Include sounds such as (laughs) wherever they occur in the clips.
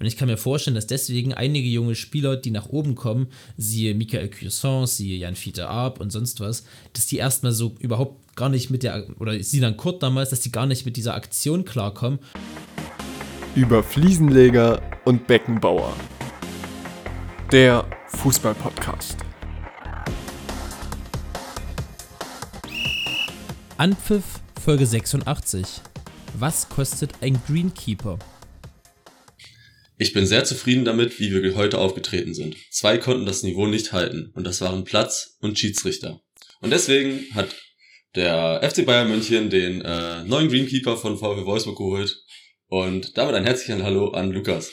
Und ich kann mir vorstellen, dass deswegen einige junge Spieler, die nach oben kommen, siehe Michael Cuisson, siehe Jan Fiete Arp und sonst was, dass die erstmal so überhaupt gar nicht mit der, oder Sinan Kurt damals, dass die gar nicht mit dieser Aktion klarkommen. Über Fliesenleger und Beckenbauer. Der Fußballpodcast. Anpfiff Folge 86. Was kostet ein Greenkeeper? Ich bin sehr zufrieden damit, wie wir heute aufgetreten sind. Zwei konnten das Niveau nicht halten und das waren Platz und Schiedsrichter. Und deswegen hat der FC Bayern München den äh, neuen Greenkeeper von VW Wolfsburg geholt und damit ein herzliches Hallo an Lukas.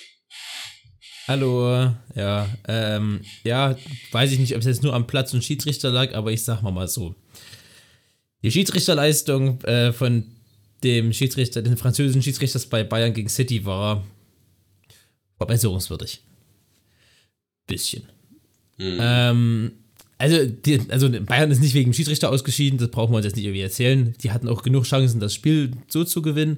Hallo, ja, ähm, ja, weiß ich nicht, ob es jetzt nur am Platz und Schiedsrichter lag, aber ich sag mal mal so. Die Schiedsrichterleistung äh, von dem Schiedsrichter, den französischen Schiedsrichters bei Bayern gegen City war verbesserungswürdig. Bisschen. Mhm. Ähm, also, die, also Bayern ist nicht wegen Schiedsrichter ausgeschieden, das brauchen wir uns jetzt nicht irgendwie erzählen. Die hatten auch genug Chancen, das Spiel so zu gewinnen.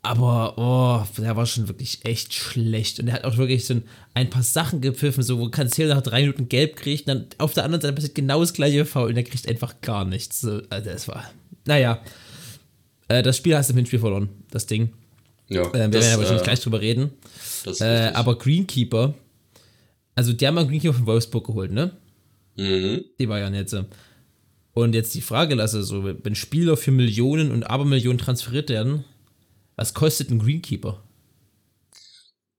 Aber, oh, der war schon wirklich echt schlecht. Und er hat auch wirklich so ein, ein paar Sachen gepfiffen, so wo Cancelo nach drei Minuten gelb kriegt. Und dann auf der anderen Seite passiert genau das gleiche Foul und er kriegt einfach gar nichts. So, also das war, naja. Äh, das Spiel hast du im Hinspiel verloren, das Ding. Ja. Äh, wir das, werden ja wahrscheinlich äh, gleich drüber reden. Äh, aber Greenkeeper, also die haben einen Greenkeeper von Wolfsburg geholt, ne? Mhm. Die war ja jetzt. Und jetzt die Frage lasse, so, wenn Spieler für Millionen und Abermillionen transferiert werden, was kostet ein Greenkeeper?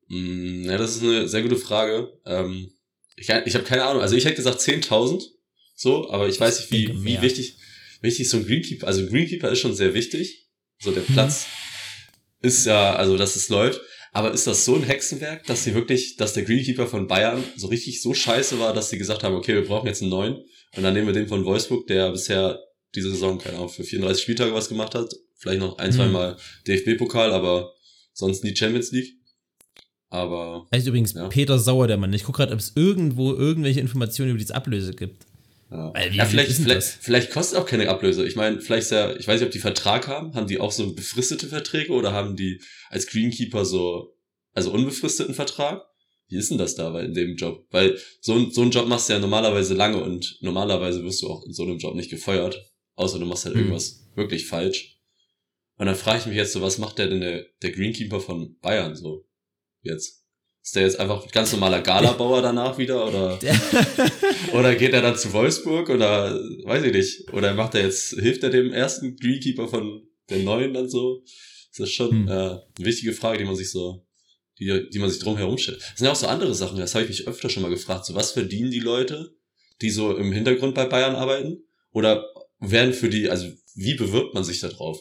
Mm, ja, das ist eine sehr gute Frage. Ähm, ich ich habe keine Ahnung. Also ich hätte gesagt 10.000, so, aber ich weiß nicht, wie, wie wichtig, wichtig so ein Greenkeeper, also ein Greenkeeper ist schon sehr wichtig. So der mhm. Platz. Ist ja, also dass es läuft. Aber ist das so ein Hexenwerk, dass sie wirklich, dass der Greenkeeper von Bayern so richtig so scheiße war, dass sie gesagt haben, okay, wir brauchen jetzt einen neuen. Und dann nehmen wir den von Wolfsburg, der bisher diese Saison, keine Ahnung, für 34 Spieltage was gemacht hat. Vielleicht noch ein, mhm. zwei Mal DFB-Pokal, aber sonst nie Champions League. Aber. Er ist übrigens ja. Peter Sauer, der Mann. Ich gucke gerade, ob es irgendwo irgendwelche Informationen über diese Ablöse gibt. Ja, ja vielleicht, vielleicht, vielleicht kostet auch keine Ablöse. Ich meine, vielleicht ist ja, ich weiß nicht, ob die Vertrag haben. Haben die auch so befristete Verträge oder haben die als Greenkeeper so, also unbefristeten Vertrag? Wie ist denn das da in dem Job? Weil so, so einen Job machst du ja normalerweise lange und normalerweise wirst du auch in so einem Job nicht gefeuert. Außer du machst halt hm. irgendwas wirklich falsch. Und dann frage ich mich jetzt so, was macht der denn der, der Greenkeeper von Bayern so jetzt? Ist der jetzt einfach ganz normaler Galabauer danach wieder oder, (laughs) oder geht er dann zu Wolfsburg oder weiß ich nicht. Oder macht er jetzt, hilft er dem ersten Greenkeeper von der neuen dann so? Das ist schon hm. äh, eine wichtige Frage, die man sich so, die, die man sich drum herum stellt. Das sind ja auch so andere Sachen, das habe ich mich öfter schon mal gefragt. So, was verdienen die Leute, die so im Hintergrund bei Bayern arbeiten? Oder werden für die, also wie bewirbt man sich da drauf?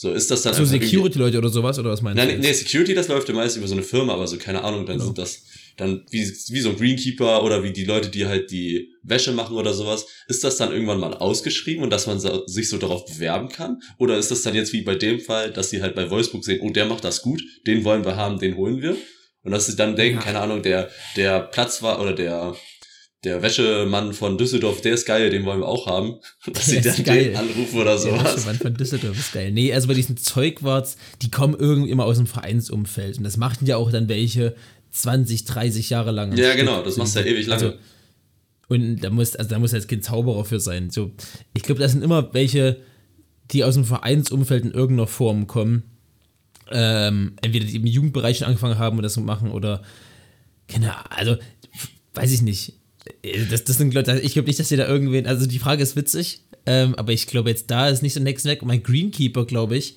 So, ist das dann. So Security-Leute oder sowas, oder was meinst Nein, du? Nee, Security, das läuft ja meist über so eine Firma, aber so, keine Ahnung, dann genau. sind das, dann, wie, wie so ein Greenkeeper oder wie die Leute, die halt die Wäsche machen oder sowas, ist das dann irgendwann mal ausgeschrieben und dass man sich so darauf bewerben kann? Oder ist das dann jetzt wie bei dem Fall, dass sie halt bei Wolfsburg sehen, oh, der macht das gut, den wollen wir haben, den holen wir? Und dass sie dann denken, ja. keine Ahnung, der, der Platz war oder der, der Wäschemann von Düsseldorf, der ist geil, den wollen wir auch haben. (laughs) Dass sie dann geil. den anrufen oder sowas. Der Wäschemann von Düsseldorf ist geil. Nee, also bei diesen Zeugwarts, die kommen irgendwie immer aus dem Vereinsumfeld. Und das machten ja auch dann welche 20, 30 Jahre lang. Ja, genau, das machst du ja ewig lange. Also, und da muss, also da muss jetzt kein Zauberer für sein. So, ich glaube, das sind immer welche, die aus dem Vereinsumfeld in irgendeiner Form kommen. Ähm, entweder die im Jugendbereich schon angefangen haben und das so machen oder keine Ahnung, also weiß ich nicht das, das sind Leute, ich glaube nicht, dass ihr da irgendwen, also die Frage ist witzig, ähm, aber ich glaube jetzt da ist nicht so Next Weg. Mein Greenkeeper, glaube ich,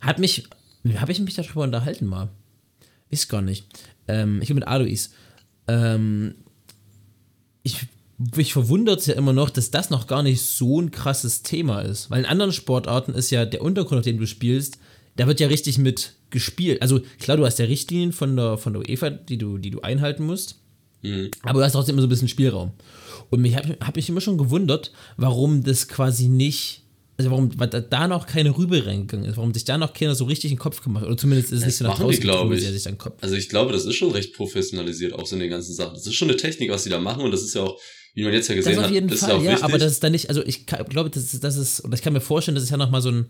hat mich, habe ich mich darüber unterhalten mal? Ist gar nicht. Ähm, ich bin mit Alois. Ähm, ich, mich verwundert es ja immer noch, dass das noch gar nicht so ein krasses Thema ist. Weil in anderen Sportarten ist ja der Untergrund, auf dem du spielst, da wird ja richtig mit gespielt. Also klar, du hast ja Richtlinien von der, von der UEFA, die du, die du einhalten musst. Mhm. Aber du hast trotzdem immer so ein bisschen Spielraum. Und mich habe hab mich immer schon gewundert, warum das quasi nicht, also warum da noch keine Rübe reingegangen ist, warum sich da noch keiner so richtig in den Kopf gemacht hat. Oder zumindest ist es nicht so nach draußen, glaube ich. Sich Kopf. Also ich glaube, das ist schon recht professionalisiert, auch so in den ganzen Sachen. Das ist schon eine Technik, was sie da machen und das ist ja auch, wie man jetzt ja gesehen das auf jeden hat, Fall, ja, wichtig. aber das ist da nicht, also ich glaube, das ist, das ist, oder ich kann mir vorstellen, das ist ja nochmal so ein,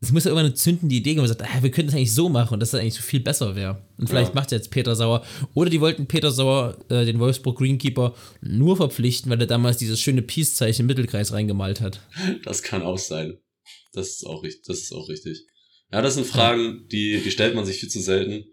es muss ja irgendwann eine zündende Idee geben, wo man sagt, ah, wir könnten das eigentlich so machen und dass das eigentlich so viel besser wäre. Und vielleicht ja. macht jetzt Peter Sauer. Oder die wollten Peter Sauer, äh, den Wolfsburg Greenkeeper, nur verpflichten, weil er damals dieses schöne Peace-Zeichen im Mittelkreis reingemalt hat. Das kann auch sein. Das ist auch richtig. Das ist auch richtig. Ja, das sind Fragen, die, die stellt man sich viel zu selten.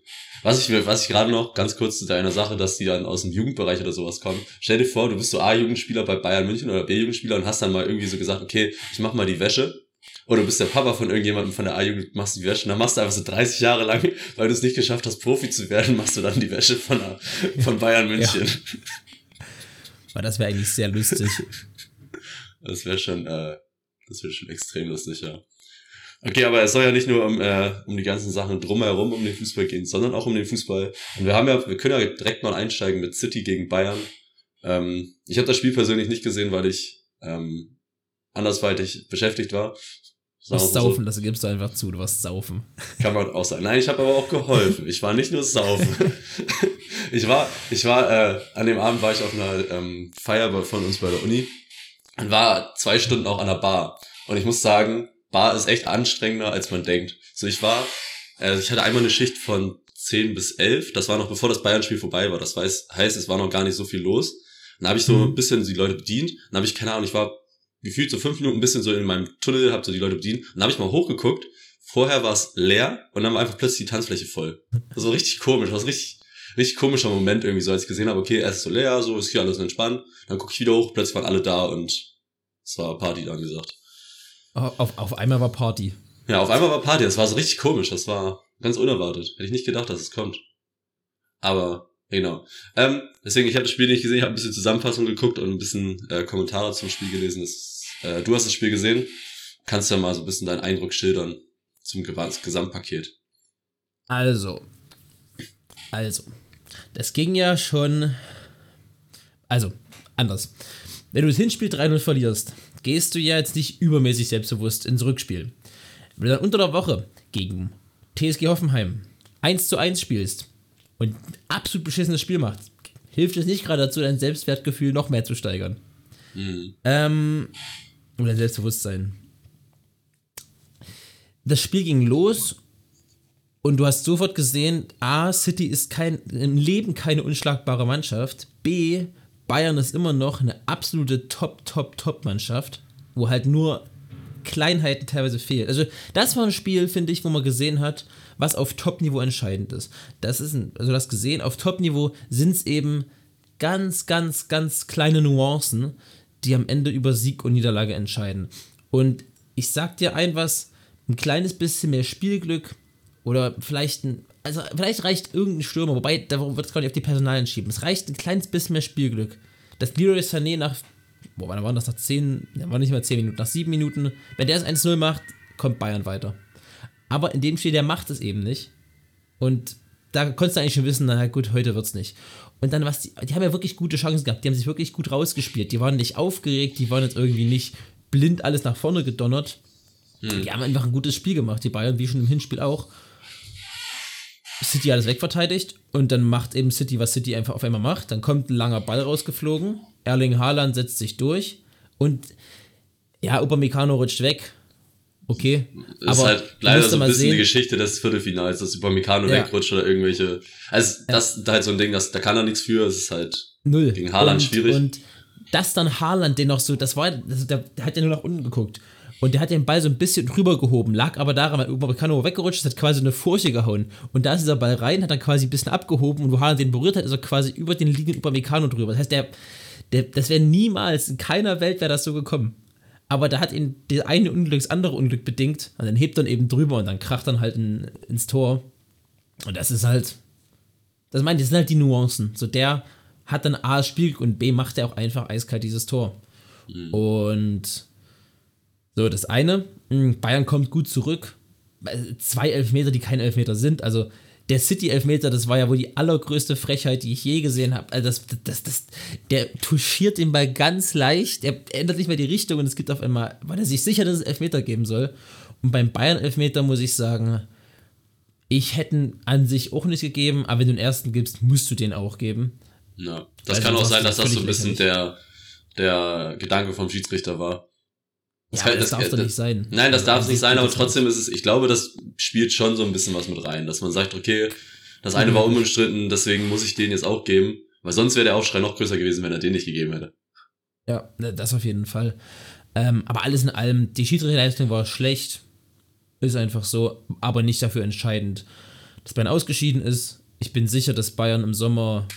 Was ich, was ich gerade noch, ganz kurz zu deiner Sache, dass die dann aus dem Jugendbereich oder sowas kommen. Stell dir vor, du bist so A-Jugendspieler bei Bayern München oder B-Jugendspieler und hast dann mal irgendwie so gesagt, okay, ich mach mal die Wäsche oder du bist der Papa von irgendjemandem von der A-Jugend, machst die Wäsche, und dann machst du einfach so 30 Jahre lang, weil du es nicht geschafft hast, Profi zu werden, machst du dann die Wäsche von, der, von Bayern München. Ja. das wäre eigentlich sehr lustig. Das wäre schon, äh, das wäre schon extrem lustig, ja. Okay, aber es soll ja nicht nur um, äh, um die ganzen Sachen drumherum um den Fußball gehen, sondern auch um den Fußball. Und wir haben ja, wir können ja direkt mal einsteigen mit City gegen Bayern. Ähm, ich habe das Spiel persönlich nicht gesehen, weil ich ähm, andersweitig beschäftigt war. Du warst saufen, so. das gibst du einfach zu, du warst saufen. Kann man auch sagen. Nein, ich habe aber auch geholfen. Ich war nicht nur saufen. (laughs) ich war, ich war, äh, an dem Abend war ich auf einer ähm, Feier von uns bei der Uni und war zwei Stunden auch an der Bar. Und ich muss sagen, Bar ist echt anstrengender, als man denkt. So, ich war, äh, ich hatte einmal eine Schicht von 10 bis 11. Das war noch bevor das Bayern-Spiel vorbei war. Das heißt, es war noch gar nicht so viel los. Dann habe ich so mhm. ein bisschen die Leute bedient. Dann habe ich, keine Ahnung, ich war gefühlt so fünf Minuten ein bisschen so in meinem Tunnel, hab so die Leute bedient. Und dann habe ich mal hochgeguckt. Vorher war es leer und dann war einfach plötzlich die Tanzfläche voll. Das war richtig komisch, das war richtig, richtig komischer Moment irgendwie so, als ich gesehen habe, okay, erst so leer, so ist hier alles entspannt. Dann gucke ich wieder hoch, plötzlich waren alle da und es war Party dann gesagt. Auf, auf einmal war Party. Ja, auf einmal war Party. Das war so richtig komisch. Das war ganz unerwartet. Hätte ich nicht gedacht, dass es kommt. Aber Genau. Ähm, deswegen, ich habe das Spiel nicht gesehen, ich habe ein bisschen Zusammenfassung geguckt und ein bisschen äh, Kommentare zum Spiel gelesen. Das, äh, du hast das Spiel gesehen. Kannst ja mal so ein bisschen deinen Eindruck schildern zum Gesamtpaket. Also. Also. Das ging ja schon. Also, anders. Wenn du das Hinspiel 3-0 verlierst, gehst du ja jetzt nicht übermäßig selbstbewusst ins Rückspiel. Wenn du dann unter der Woche gegen TSG Hoffenheim 1 zu 1 spielst, und ein absolut beschissenes Spiel macht, hilft es nicht gerade dazu, dein Selbstwertgefühl noch mehr zu steigern. Mhm. Ähm, oder Selbstbewusstsein. Das Spiel ging los und du hast sofort gesehen, A, City ist kein, im Leben keine unschlagbare Mannschaft. B, Bayern ist immer noch eine absolute Top, Top, Top-Mannschaft, wo halt nur Kleinheiten teilweise fehlen. Also, das war ein Spiel, finde ich, wo man gesehen hat, was auf Top-Niveau entscheidend ist. Das ist, ein, also das gesehen, auf Top-Niveau sind es eben ganz, ganz, ganz kleine Nuancen, die am Ende über Sieg und Niederlage entscheiden. Und ich sag dir ein was, ein kleines bisschen mehr Spielglück oder vielleicht ein, also vielleicht reicht irgendein Stürmer, wobei, da wird es gar nicht auf die Personalien schieben. Es reicht ein kleines bisschen mehr Spielglück. Dass Leroy Sané nach, boah, wann waren das nach 10, war nicht mal 10 Minuten, nach 7 Minuten, wenn der es 1-0 macht, kommt Bayern weiter. Aber in dem Spiel, der macht es eben nicht. Und da konntest du eigentlich schon wissen, na gut, heute wird's nicht. Und dann, was die, die haben ja wirklich gute Chancen gehabt, die haben sich wirklich gut rausgespielt. Die waren nicht aufgeregt, die waren jetzt irgendwie nicht blind alles nach vorne gedonnert. Hm. Die haben einfach ein gutes Spiel gemacht, die Bayern, wie schon im Hinspiel auch. City alles wegverteidigt und dann macht eben City, was City einfach auf einmal macht. Dann kommt ein langer Ball rausgeflogen. Erling Haaland setzt sich durch und ja, Upamecano rutscht weg okay. Das aber ist halt leider so ein bisschen sehen. die Geschichte des Viertelfinals, dass Upamecano ja. wegrutscht oder irgendwelche. Also, ja. das ist halt so ein Ding, das, da kann er nichts für, es ist halt Null. gegen Haaland und, schwierig. Und das dann Haaland, den noch so, das war, also der, der hat ja nur nach unten geguckt. Und der hat den Ball so ein bisschen drüber gehoben, lag aber daran, weil Upamecano weggerutscht ist, hat quasi eine Furche gehauen. Und da ist dieser Ball rein, hat dann quasi ein bisschen abgehoben und wo Haaland den berührt hat, ist er quasi über den liegenden Upamecano drüber. Das heißt, der, der das wäre niemals, in keiner Welt wäre das so gekommen aber da hat ihn das eine Unglück das andere Unglück bedingt und dann hebt er eben drüber und dann kracht dann halt in, ins Tor. Und das ist halt, das meine ich, das sind halt die Nuancen. So der hat dann A das Spiel und B macht er auch einfach eiskalt dieses Tor. Mhm. Und so, das eine, hm, Bayern kommt gut zurück. Zwei Elfmeter, die kein Elfmeter sind. Also der City-Elfmeter, das war ja wohl die allergrößte Frechheit, die ich je gesehen habe. Also das, das, das, der touchiert den Ball ganz leicht, er ändert nicht mehr die Richtung und es gibt auf einmal, weil er sich sicher, dass es Elfmeter geben soll. Und beim Bayern-Elfmeter muss ich sagen, ich hätte an sich auch nicht gegeben, aber wenn du den ersten gibst, musst du den auch geben. Ja, das also kann auch sein, dass das so ein bisschen der, der Gedanke vom Schiedsrichter war. Das, ja, das, das darf doch nicht sein. Nein, das darf nicht sein, aber trotzdem ist es, ich glaube, das spielt schon so ein bisschen was mit rein, dass man sagt, okay, das eine war mhm. unbestritten, deswegen muss ich den jetzt auch geben, weil sonst wäre der Aufschrei noch größer gewesen, wenn er den nicht gegeben hätte. Ja, ne, das auf jeden Fall. Ähm, aber alles in allem, die Schiedsrichterleistung war schlecht, ist einfach so, aber nicht dafür entscheidend, dass Bayern ausgeschieden ist. Ich bin sicher, dass Bayern im Sommer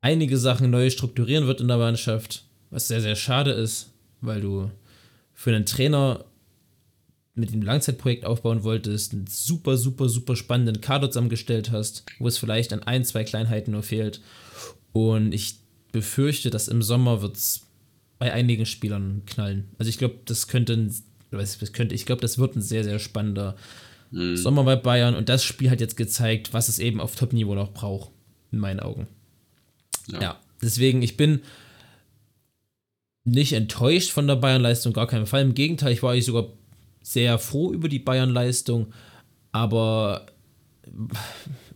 einige Sachen neu strukturieren wird in der Mannschaft, was sehr, sehr schade ist, weil du für einen Trainer mit dem Langzeitprojekt aufbauen wolltest, einen super, super, super spannenden Kader zusammengestellt hast, wo es vielleicht an ein, zwei Kleinheiten nur fehlt. Und ich befürchte, dass im Sommer wird es bei einigen Spielern knallen. Also ich glaube, das könnte, ein, das könnte, ich glaube, das wird ein sehr, sehr spannender mhm. Sommer bei Bayern. Und das Spiel hat jetzt gezeigt, was es eben auf Top-Niveau noch braucht, in meinen Augen. Ja. ja, deswegen, ich bin nicht enttäuscht von der Bayern-Leistung, gar keinen Fall. Im Gegenteil, ich war eigentlich sogar sehr froh über die Bayern-Leistung, aber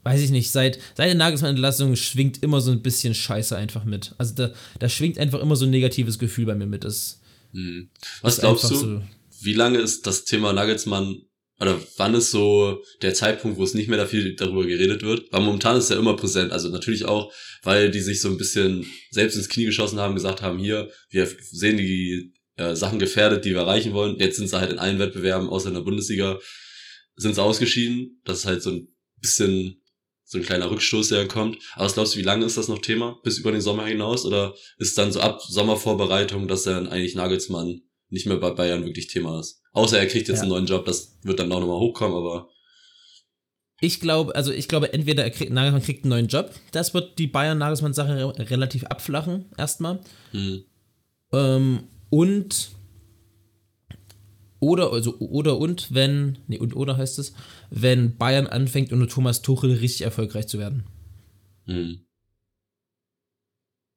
weiß ich nicht, seit, seit der Nagelsmann-Entlassung schwingt immer so ein bisschen Scheiße einfach mit. Also da, da schwingt einfach immer so ein negatives Gefühl bei mir mit. Das, hm. Was glaubst du, so wie lange ist das Thema Nagelsmann oder wann ist so der Zeitpunkt, wo es nicht mehr da viel darüber geredet wird? Weil momentan ist ja immer präsent. Also natürlich auch, weil die sich so ein bisschen selbst ins Knie geschossen haben, gesagt haben, hier, wir sehen die äh, Sachen gefährdet, die wir erreichen wollen. Jetzt sind sie halt in allen Wettbewerben, außer in der Bundesliga, sind sie ausgeschieden. Das ist halt so ein bisschen so ein kleiner Rückstoß, der kommt. Aber was glaubst du, wie lange ist das noch Thema? Bis über den Sommer hinaus? Oder ist dann so ab Sommervorbereitung, dass dann eigentlich Nagelsmann nicht mehr bei Bayern wirklich Thema ist? Außer er kriegt jetzt ja. einen neuen Job, das wird dann auch nochmal hochkommen, aber. Ich glaube, also ich glaube, entweder er kriegt, Nagelsmann kriegt einen neuen Job, das wird die Bayern-Nagelsmann-Sache relativ abflachen, erstmal. Hm. Ähm, und oder, also, oder und, wenn, nee, und oder heißt es, wenn Bayern anfängt, unter Thomas Tuchel richtig erfolgreich zu werden. Mhm.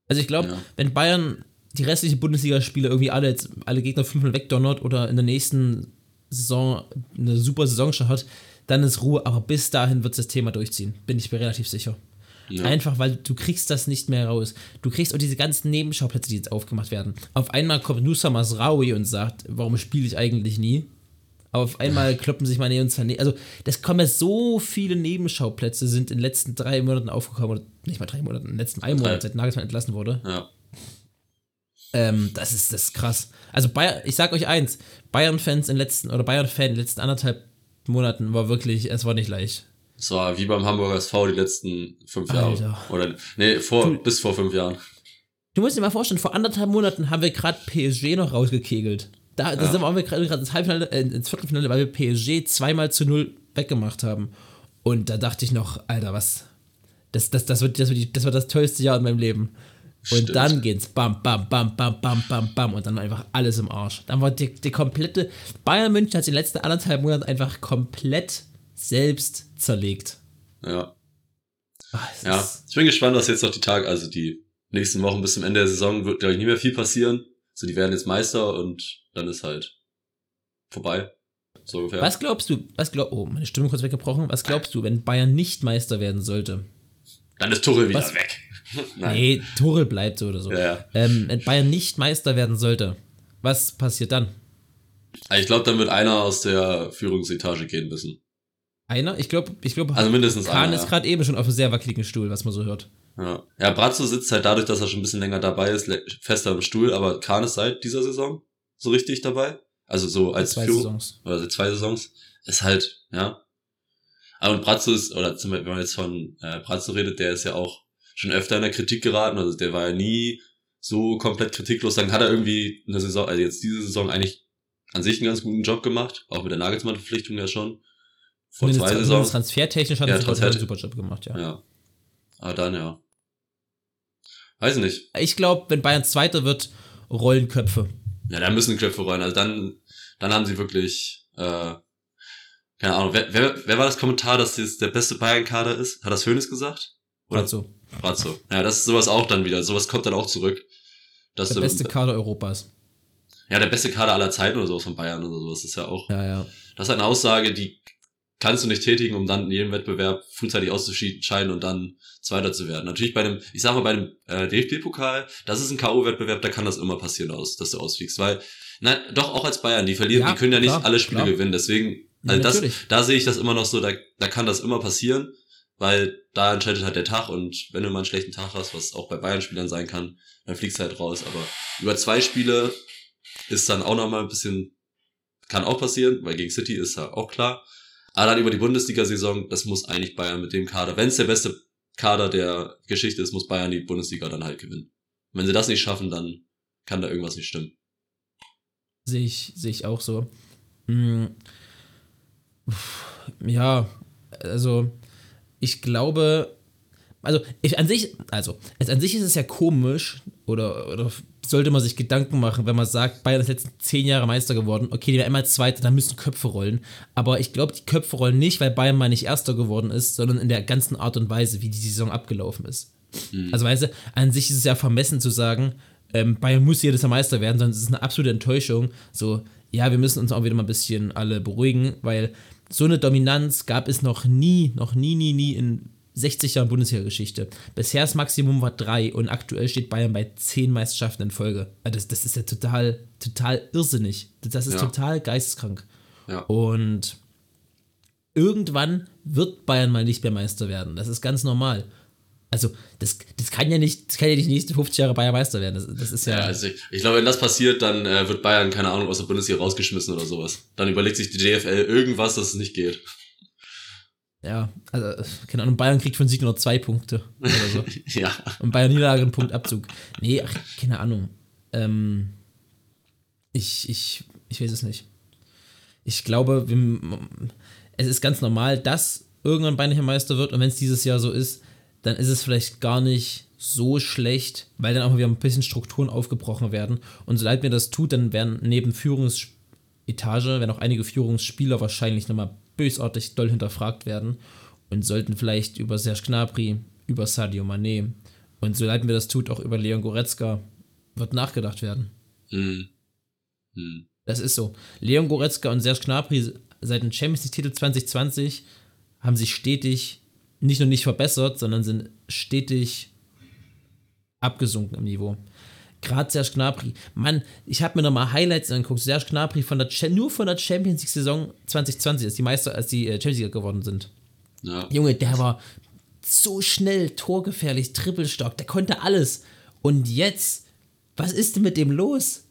Also ich glaube, ja. wenn Bayern die restlichen Bundesligaspiele irgendwie alle, jetzt, alle Gegner 5 wegdonnert oder in der nächsten Saison eine super Saison schon hat, dann ist Ruhe. Aber bis dahin wird das Thema durchziehen. Bin ich mir relativ sicher. Ja. Einfach, weil du kriegst das nicht mehr raus. Du kriegst auch diese ganzen Nebenschauplätze, die jetzt aufgemacht werden. Auf einmal kommt Nusa Masraoui und sagt, warum spiele ich eigentlich nie? Auf einmal (laughs) kloppen sich meine und Sané. Also, das kommen ja so viele Nebenschauplätze, sind in den letzten drei Monaten aufgekommen. Oder nicht mal drei Monaten, in den letzten einem Monat, seit Nagelsmann entlassen wurde. Ja. Ähm, das ist das ist krass. Also, Bayern, ich sag euch eins: Bayern-Fans in letzten, oder Bayern-Fan in den letzten anderthalb Monaten war wirklich, es war nicht leicht. Es war wie beim Hamburger SV die letzten fünf Alter. Jahre. Oder, nee, vor, du, bis vor fünf Jahren. Du musst dir mal vorstellen, vor anderthalb Monaten haben wir gerade PSG noch rausgekegelt. Da, da ja. waren wir gerade ins Halbfinale, äh, ins Viertelfinale, weil wir PSG zweimal zu null weggemacht haben. Und da dachte ich noch, Alter, was? Das, das, das, wird, das, wird, das wird das tollste Jahr in meinem Leben. Und Stimmt. dann geht's bam, bam, bam, bam, bam, bam, bam. Und dann einfach alles im Arsch. Dann war die, die komplette. Bayern München hat die letzten anderthalb Monate einfach komplett selbst zerlegt. Ja. Ach, ja, ich bin gespannt, was jetzt noch die Tage, also die nächsten Wochen bis zum Ende der Saison wird, glaube ich, nicht mehr viel passieren. So, die werden jetzt Meister und dann ist halt vorbei. So ungefähr. Was glaubst du, was glaub, oh, meine Stimme kurz weggebrochen. Was glaubst du, wenn Bayern nicht Meister werden sollte? Dann ist Tuchel wieder was? weg. (laughs) nee, Tuchel bleibt so oder so. Ja. Ähm, wenn Bayern nicht Meister werden sollte, was passiert dann? Ich glaube, dann wird einer aus der Führungsetage gehen müssen. Einer? Ich glaube, ich glaube, also mindestens Kahn einer, ist gerade eben schon auf einem sehr wackeligen Stuhl, was man so hört. Ja. ja, Brazzo sitzt halt dadurch, dass er schon ein bisschen länger dabei ist, fester im Stuhl, aber Kahn ist seit dieser Saison so richtig dabei. Also so als zwei Führung, Saisons. Oder seit zwei Saisons. Ist halt, ja. Aber und Brazzo ist, oder zum Beispiel, wenn man jetzt von äh, Brazzo redet, der ist ja auch schon öfter in der Kritik geraten. Also der war ja nie so komplett kritiklos. Dann hat er irgendwie eine Saison, also jetzt diese Saison eigentlich an sich einen ganz guten Job gemacht, auch mit der Nagelsmann-Verpflichtung ja schon. Vor zwei Saisons. Transfertechnisch hat ja, er Transfer einen super Job gemacht, ja. Ja. Aber dann, ja. Weiß nicht. Ich glaube, wenn Bayern Zweiter wird, rollen Köpfe. Ja, da müssen Köpfe rollen. Also dann, dann haben sie wirklich, äh, keine Ahnung, wer, wer, wer war das Kommentar, dass das der beste Bayern-Kader ist? Hat das Hönes gesagt? Oder? Brazzo. Brazzo. Ja, das ist sowas auch dann wieder. Sowas kommt dann auch zurück. Dass der beste Kader Europas. Ja, der beste Kader aller Zeiten oder sowas von Bayern oder sowas ist ja auch. Ja, ja. Das ist eine Aussage, die kannst du nicht tätigen, um dann in jedem Wettbewerb frühzeitig auszuscheiden und dann Zweiter zu werden. Natürlich bei dem, ich sag mal, bei dem äh, DFB-Pokal, das ist ein K.O.-Wettbewerb, da kann das immer passieren, aus, dass du ausfliegst, weil Nein, doch auch als Bayern. Die verlieren, ja, die können ja nicht klar, alle Spiele klar. gewinnen. Deswegen, also ja, das, da sehe ich das immer noch so, da, da kann das immer passieren, weil da entscheidet halt der Tag und wenn du mal einen schlechten Tag hast, was auch bei Bayern-Spielern sein kann, dann fliegst du halt raus. Aber über zwei Spiele ist dann auch nochmal ein bisschen, kann auch passieren, weil gegen City ist ja auch klar. Aber dann über die Bundesliga-Saison, das muss eigentlich Bayern mit dem Kader, wenn es der beste Kader der Geschichte ist, muss Bayern die Bundesliga dann halt gewinnen. Und wenn sie das nicht schaffen, dann kann da irgendwas nicht stimmen. Sehe ich, sehe ich auch so. Hm. Ja, also ich glaube, also ich an sich, also es, an sich ist es ja komisch oder, oder sollte man sich Gedanken machen, wenn man sagt, Bayern ist letzten zehn Jahre Meister geworden. Okay, die werden einmal Zweiter, dann müssen Köpfe rollen. Aber ich glaube, die Köpfe rollen nicht, weil Bayern mal nicht Erster geworden ist, sondern in der ganzen Art und Weise, wie die Saison abgelaufen ist. Mhm. Also weißt du, an sich ist es ja vermessen zu sagen, ähm, Bayern muss jedes Jahr Meister werden, sondern es ist eine absolute Enttäuschung. So, ja, wir müssen uns auch wieder mal ein bisschen alle beruhigen, weil so eine Dominanz gab es noch nie, noch nie, nie, nie in 60 Jahren Bundesliga-Geschichte. Bisher das Maximum war drei und aktuell steht Bayern bei zehn Meisterschaften in Folge. Also das, das ist ja total, total irrsinnig. Das ist ja. total geisteskrank. Ja. Und irgendwann wird Bayern mal nicht mehr Meister werden. Das ist ganz normal. Also, das, das kann ja nicht, das kann ja nicht die nächsten 50 Jahre Bayern Meister werden. Das, das ist ja. ja also ich, ich glaube, wenn das passiert, dann äh, wird Bayern, keine Ahnung, aus der Bundesliga rausgeschmissen oder sowas. Dann überlegt sich die DFL irgendwas, dass es nicht geht. Ja, also, keine Ahnung, Bayern kriegt von Sieg nur zwei Punkte oder so. (laughs) ja. Und Bayern Niederlage einen Punktabzug. Nee, ach, keine Ahnung. Ähm, ich, ich, ich weiß es nicht. Ich glaube, wir, es ist ganz normal, dass irgendwann Bayern hier Meister wird und wenn es dieses Jahr so ist, dann ist es vielleicht gar nicht so schlecht, weil dann auch wieder ein bisschen Strukturen aufgebrochen werden. Und sobald mir das tut, dann werden neben Führungsetage, werden auch einige Führungsspieler wahrscheinlich nochmal bösartig doll hinterfragt werden und sollten vielleicht über Serge Gnabry, über Sadio Mané und so leid mir das tut, auch über Leon Goretzka wird nachgedacht werden. Mhm. Mhm. Das ist so. Leon Goretzka und Serge Gnabry seit dem Champions League-Titel 2020 haben sich stetig nicht nur nicht verbessert, sondern sind stetig abgesunken im Niveau. Gerade Serge Gnabry. Mann, ich habe mir nochmal Highlights angeguckt. Serge Gnabry von der, nur von der Champions League Saison 2020, als die Meister, als die äh, Champions League geworden sind. Ja. Junge, der war so schnell, torgefährlich, trippelstark, der konnte alles. Und jetzt, was ist denn mit dem los?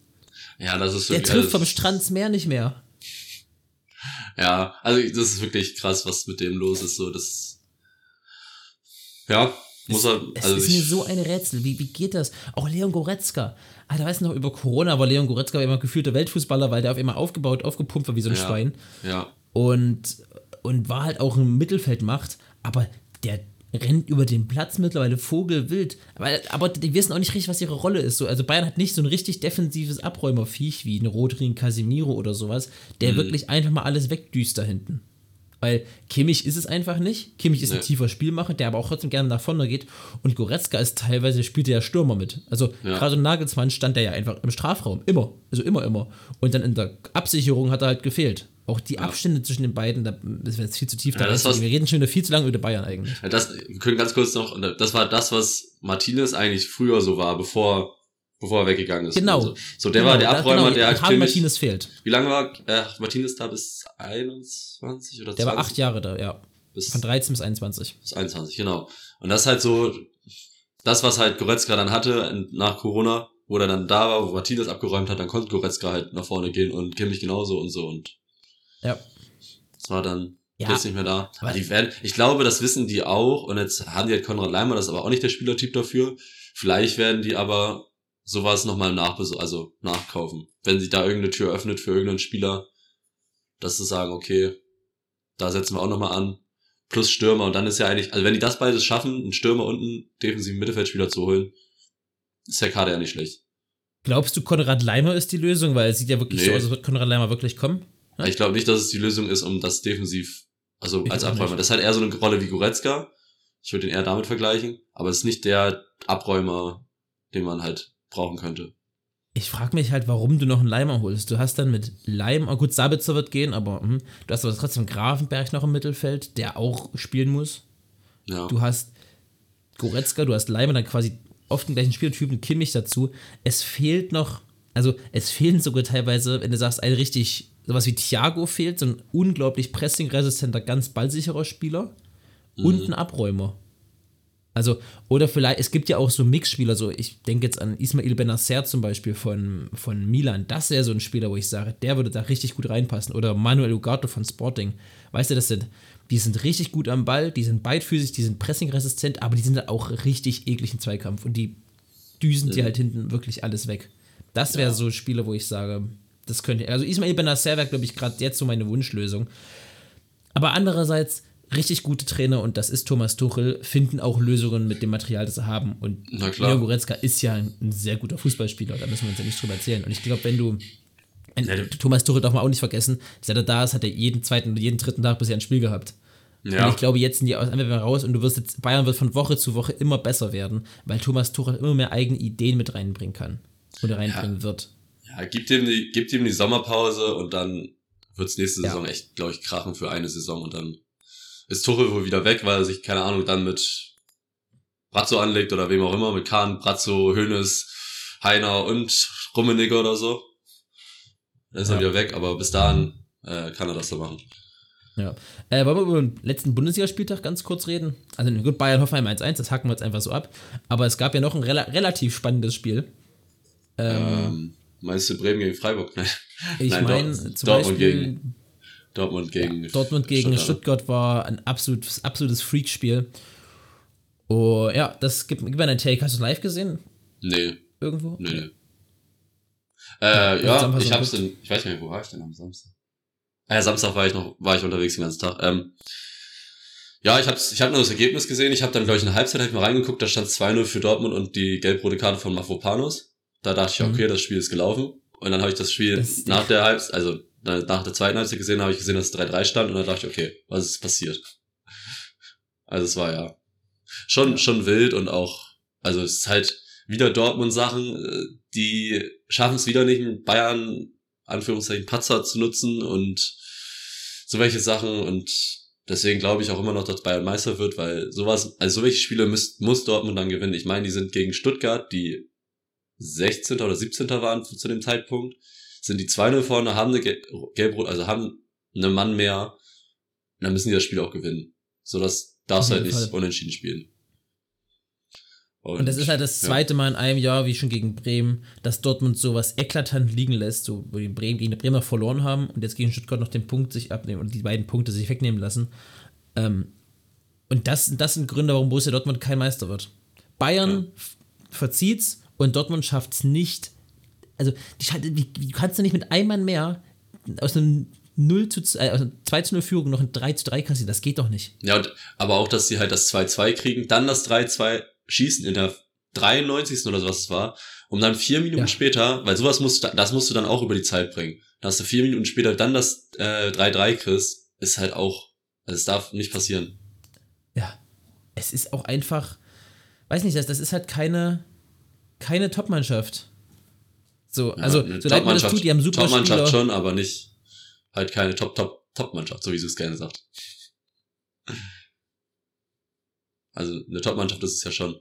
Ja, das ist Der trifft vom Strandsmeer nicht mehr. Ja, also das ist wirklich krass, was mit dem los ist. So, das. Ja, muss er, also es ist mir so ein Rätsel. Wie, wie geht das? Auch Leon Goretzka. Alter, weißt du noch, über Corona war Leon Goretzka immer gefühlter Weltfußballer, weil der auf immer aufgebaut, aufgepumpt war wie so ein ja, Schwein. Ja. Und, und war halt auch ein Mittelfeldmacht, aber der rennt über den Platz mittlerweile vogelwild. Aber, aber die wissen auch nicht richtig, was ihre Rolle ist. So, also Bayern hat nicht so ein richtig defensives Abräumerviech wie ein Rodrin Casimiro oder sowas, der mhm. wirklich einfach mal alles wegdüst da hinten. Weil Kimmich ist es einfach nicht. Kimmich ist nee. ein tiefer Spielmacher, der aber auch trotzdem gerne nach vorne geht. Und Goretzka ist teilweise, spielt ja Stürmer mit. Also ja. gerade Nagelsmann stand der ja einfach im Strafraum. Immer. Also immer, immer. Und dann in der Absicherung hat er halt gefehlt. Auch die ja. Abstände zwischen den beiden, das wäre jetzt viel zu tief. Ja, da wir reden schon wieder viel zu lange über Bayern eigentlich. Ja, das, wir können ganz kurz noch, das war das, was Martinez eigentlich früher so war, bevor bevor er weggegangen ist. Genau. So, so der genau, war der Abräumer, genau, der hat Kimmich, Martinez fehlt. Wie lange war äh, Martinez da bis 21 oder 20? Der war acht Jahre da, ja. Bis, Von 13 bis 21. Bis 21, genau. Und das ist halt so, das, was halt Goretzka dann hatte nach Corona, wo er dann da war, wo Martinez abgeräumt hat, dann konnte Goretzka halt nach vorne gehen und Kimmich genauso und so und. Ja. Das war dann ja, ist nicht mehr da. Aber die werden, ich glaube, das wissen die auch. Und jetzt haben die halt Konrad Leimer, das ist aber auch nicht der Spielertyp dafür. Vielleicht werden die aber sowas nochmal nach, also nachkaufen. Wenn sich da irgendeine Tür öffnet für irgendeinen Spieler, dass sie sagen, okay, da setzen wir auch nochmal an. Plus Stürmer. Und dann ist ja eigentlich, also wenn die das beides schaffen, einen Stürmer und einen defensiven Mittelfeldspieler zu holen, ist der Kader ja nicht schlecht. Glaubst du, Konrad Leimer ist die Lösung? Weil es sieht ja wirklich nee. so aus, als wird Konrad Leimer wirklich kommen. Ja? Ich glaube nicht, dass es die Lösung ist, um das defensiv, also ich als Abräumer. Das ist halt eher so eine Rolle wie Goretzka. Ich würde ihn eher damit vergleichen. Aber es ist nicht der Abräumer, den man halt brauchen könnte. Ich frage mich halt, warum du noch einen Leimer holst. Du hast dann mit Leim, oh gut, Sabitzer wird gehen, aber hm, du hast aber trotzdem Grafenberg noch im Mittelfeld, der auch spielen muss. Ja. Du hast Goretzka, du hast Leimer, dann quasi oft den gleichen Spieltypen, Kimmich dazu. Es fehlt noch Also es fehlen sogar teilweise, wenn du sagst, ein richtig, sowas wie Thiago fehlt, so ein unglaublich pressingresistenter, ganz ballsicherer Spieler mhm. und ein Abräumer. Also, oder vielleicht, es gibt ja auch so Mixspieler, so ich denke jetzt an Ismail Benacer zum Beispiel von, von Milan. Das wäre so ein Spieler, wo ich sage, der würde da richtig gut reinpassen. Oder Manuel Ugarte von Sporting. Weißt du, das sind, die sind richtig gut am Ball, die sind beidfüßig, die sind pressingresistent, aber die sind halt auch richtig eklig im Zweikampf und die düsen dir halt hinten wirklich alles weg. Das wäre ja. so Spiele, wo ich sage, das könnte. Also Ismail Benacer wäre, glaube ich, gerade jetzt so meine Wunschlösung. Aber andererseits, richtig gute Trainer, und das ist Thomas Tuchel, finden auch Lösungen mit dem Material, das sie haben. Und Leo Goretzka ist ja ein, ein, sehr guter Fußballspieler, da müssen wir uns ja nicht drüber erzählen. Und ich glaube, wenn du. Ein, ja, Thomas Tuchel darf man auch nicht vergessen, seit er da ist, hat er jeden zweiten oder jeden dritten Tag bisher ein Spiel gehabt. Ja. Und ich glaube, jetzt sind die einfach raus und du wirst jetzt, Bayern wird von Woche zu Woche immer besser werden, weil Thomas Tuchel immer mehr eigene Ideen mit reinbringen kann. Oder reinbringen ja. wird. Ja, gibt ihm die, gibt ihm die Sommerpause und dann wird es nächste Saison echt, glaube ich, krachen für eine Saison und dann ist Tuchel wohl wieder weg, weil er sich, keine Ahnung, dann mit Brazzo anlegt oder wem auch immer, mit Kahn, Brazzo, Hönes, Heiner und Rummenigge oder so. Dann ist ja. er wieder weg, aber bis dahin äh, kann er das so machen. Ja. Äh, wollen wir über den letzten Bundesligaspieltag ganz kurz reden? Also gut, Bayern Hoffenheim 1-1, das hacken wir jetzt einfach so ab. Aber es gab ja noch ein rela relativ spannendes Spiel. Ähm, ähm, meinst du Bremen gegen Freiburg? (laughs) Nein. Ich meine zum Dortmund Beispiel gegen Dortmund gegen, ja, Dortmund gegen Stuttgart. Stuttgart war ein absolutes, absolutes Freakspiel. Oh, ja, das gibt, gibt mir einen Take. Hast du es live gesehen? Nee. Irgendwo? Nee. nee. Äh, ja, ja ich hab's in, ich weiß nicht mehr, wo war ich denn am Samstag? Ja, Samstag war ich noch, war ich unterwegs den ganzen Tag. Ähm, ja, ich hab's, ich hab nur das Ergebnis gesehen. Ich habe dann, glaube ich, eine Halbzeit hab ich mal reingeguckt, da stand 2-0 für Dortmund und die gelb-rote Karte von Mafropanos. Da dachte ich, okay, mhm. das Spiel ist gelaufen. Und dann habe ich das Spiel das nach der Halbzeit, also nach der zweiten Halbzeit gesehen, habe ich gesehen, dass es 3-3 stand und dann dachte ich, okay, was ist passiert? Also es war ja schon, schon wild und auch, also es ist halt wieder Dortmund-Sachen, äh, die schaffen es wieder nicht, mit Bayern, Anführungszeichen, Patzer zu nutzen und so welche Sachen und deswegen glaube ich auch immer noch, dass Bayern Meister wird, weil sowas, also so welche Spiele muss, muss Dortmund dann gewinnen. Ich meine, die sind gegen Stuttgart, die 16. oder 17. waren zu dem Zeitpunkt, sind die 2-0 vorne, haben eine Gelb-Rot, also haben einen Mann mehr, dann müssen die das Spiel auch gewinnen. So dass darfst halt nicht Fall. unentschieden spielen. Und, und, das ist halt das zweite ja. Mal in einem Jahr, wie schon gegen Bremen, dass Dortmund sowas eklatant liegen lässt, so, wo die Bremen gegen die Bremer verloren haben und jetzt gegen Stuttgart noch den Punkt sich abnehmen und die beiden Punkte sich wegnehmen lassen. Ähm, und das, das sind Gründe, warum Borussia Dortmund kein Meister wird. Bayern ja. verzieht's und Dortmund schafft's nicht. Also, die, wie, wie kannst du nicht mit einem Mann mehr aus einem 0 zu 2, also 2 zu 0 Führung noch ein 3 zu 3 kassieren? Das geht doch nicht. Ja, und, aber auch, dass sie halt das 2-2 kriegen, dann das 3-2 schießen in der 93. oder so was es war, um dann vier Minuten ja. später, weil sowas musst du, das musst du dann auch über die Zeit bringen. Dass du vier Minuten später dann das äh, 3-3 kriegst, ist halt auch, also es darf nicht passieren. Ja, es ist auch einfach, weiß nicht, das, das ist halt keine, keine Top-Mannschaft. So, ja, also, so leid man das tut, die haben super Top-Mannschaft schon, aber nicht, halt keine Top-Top-Top-Mannschaft, so wie du es gerne sagst. Also eine Top-Mannschaft ist es ja schon.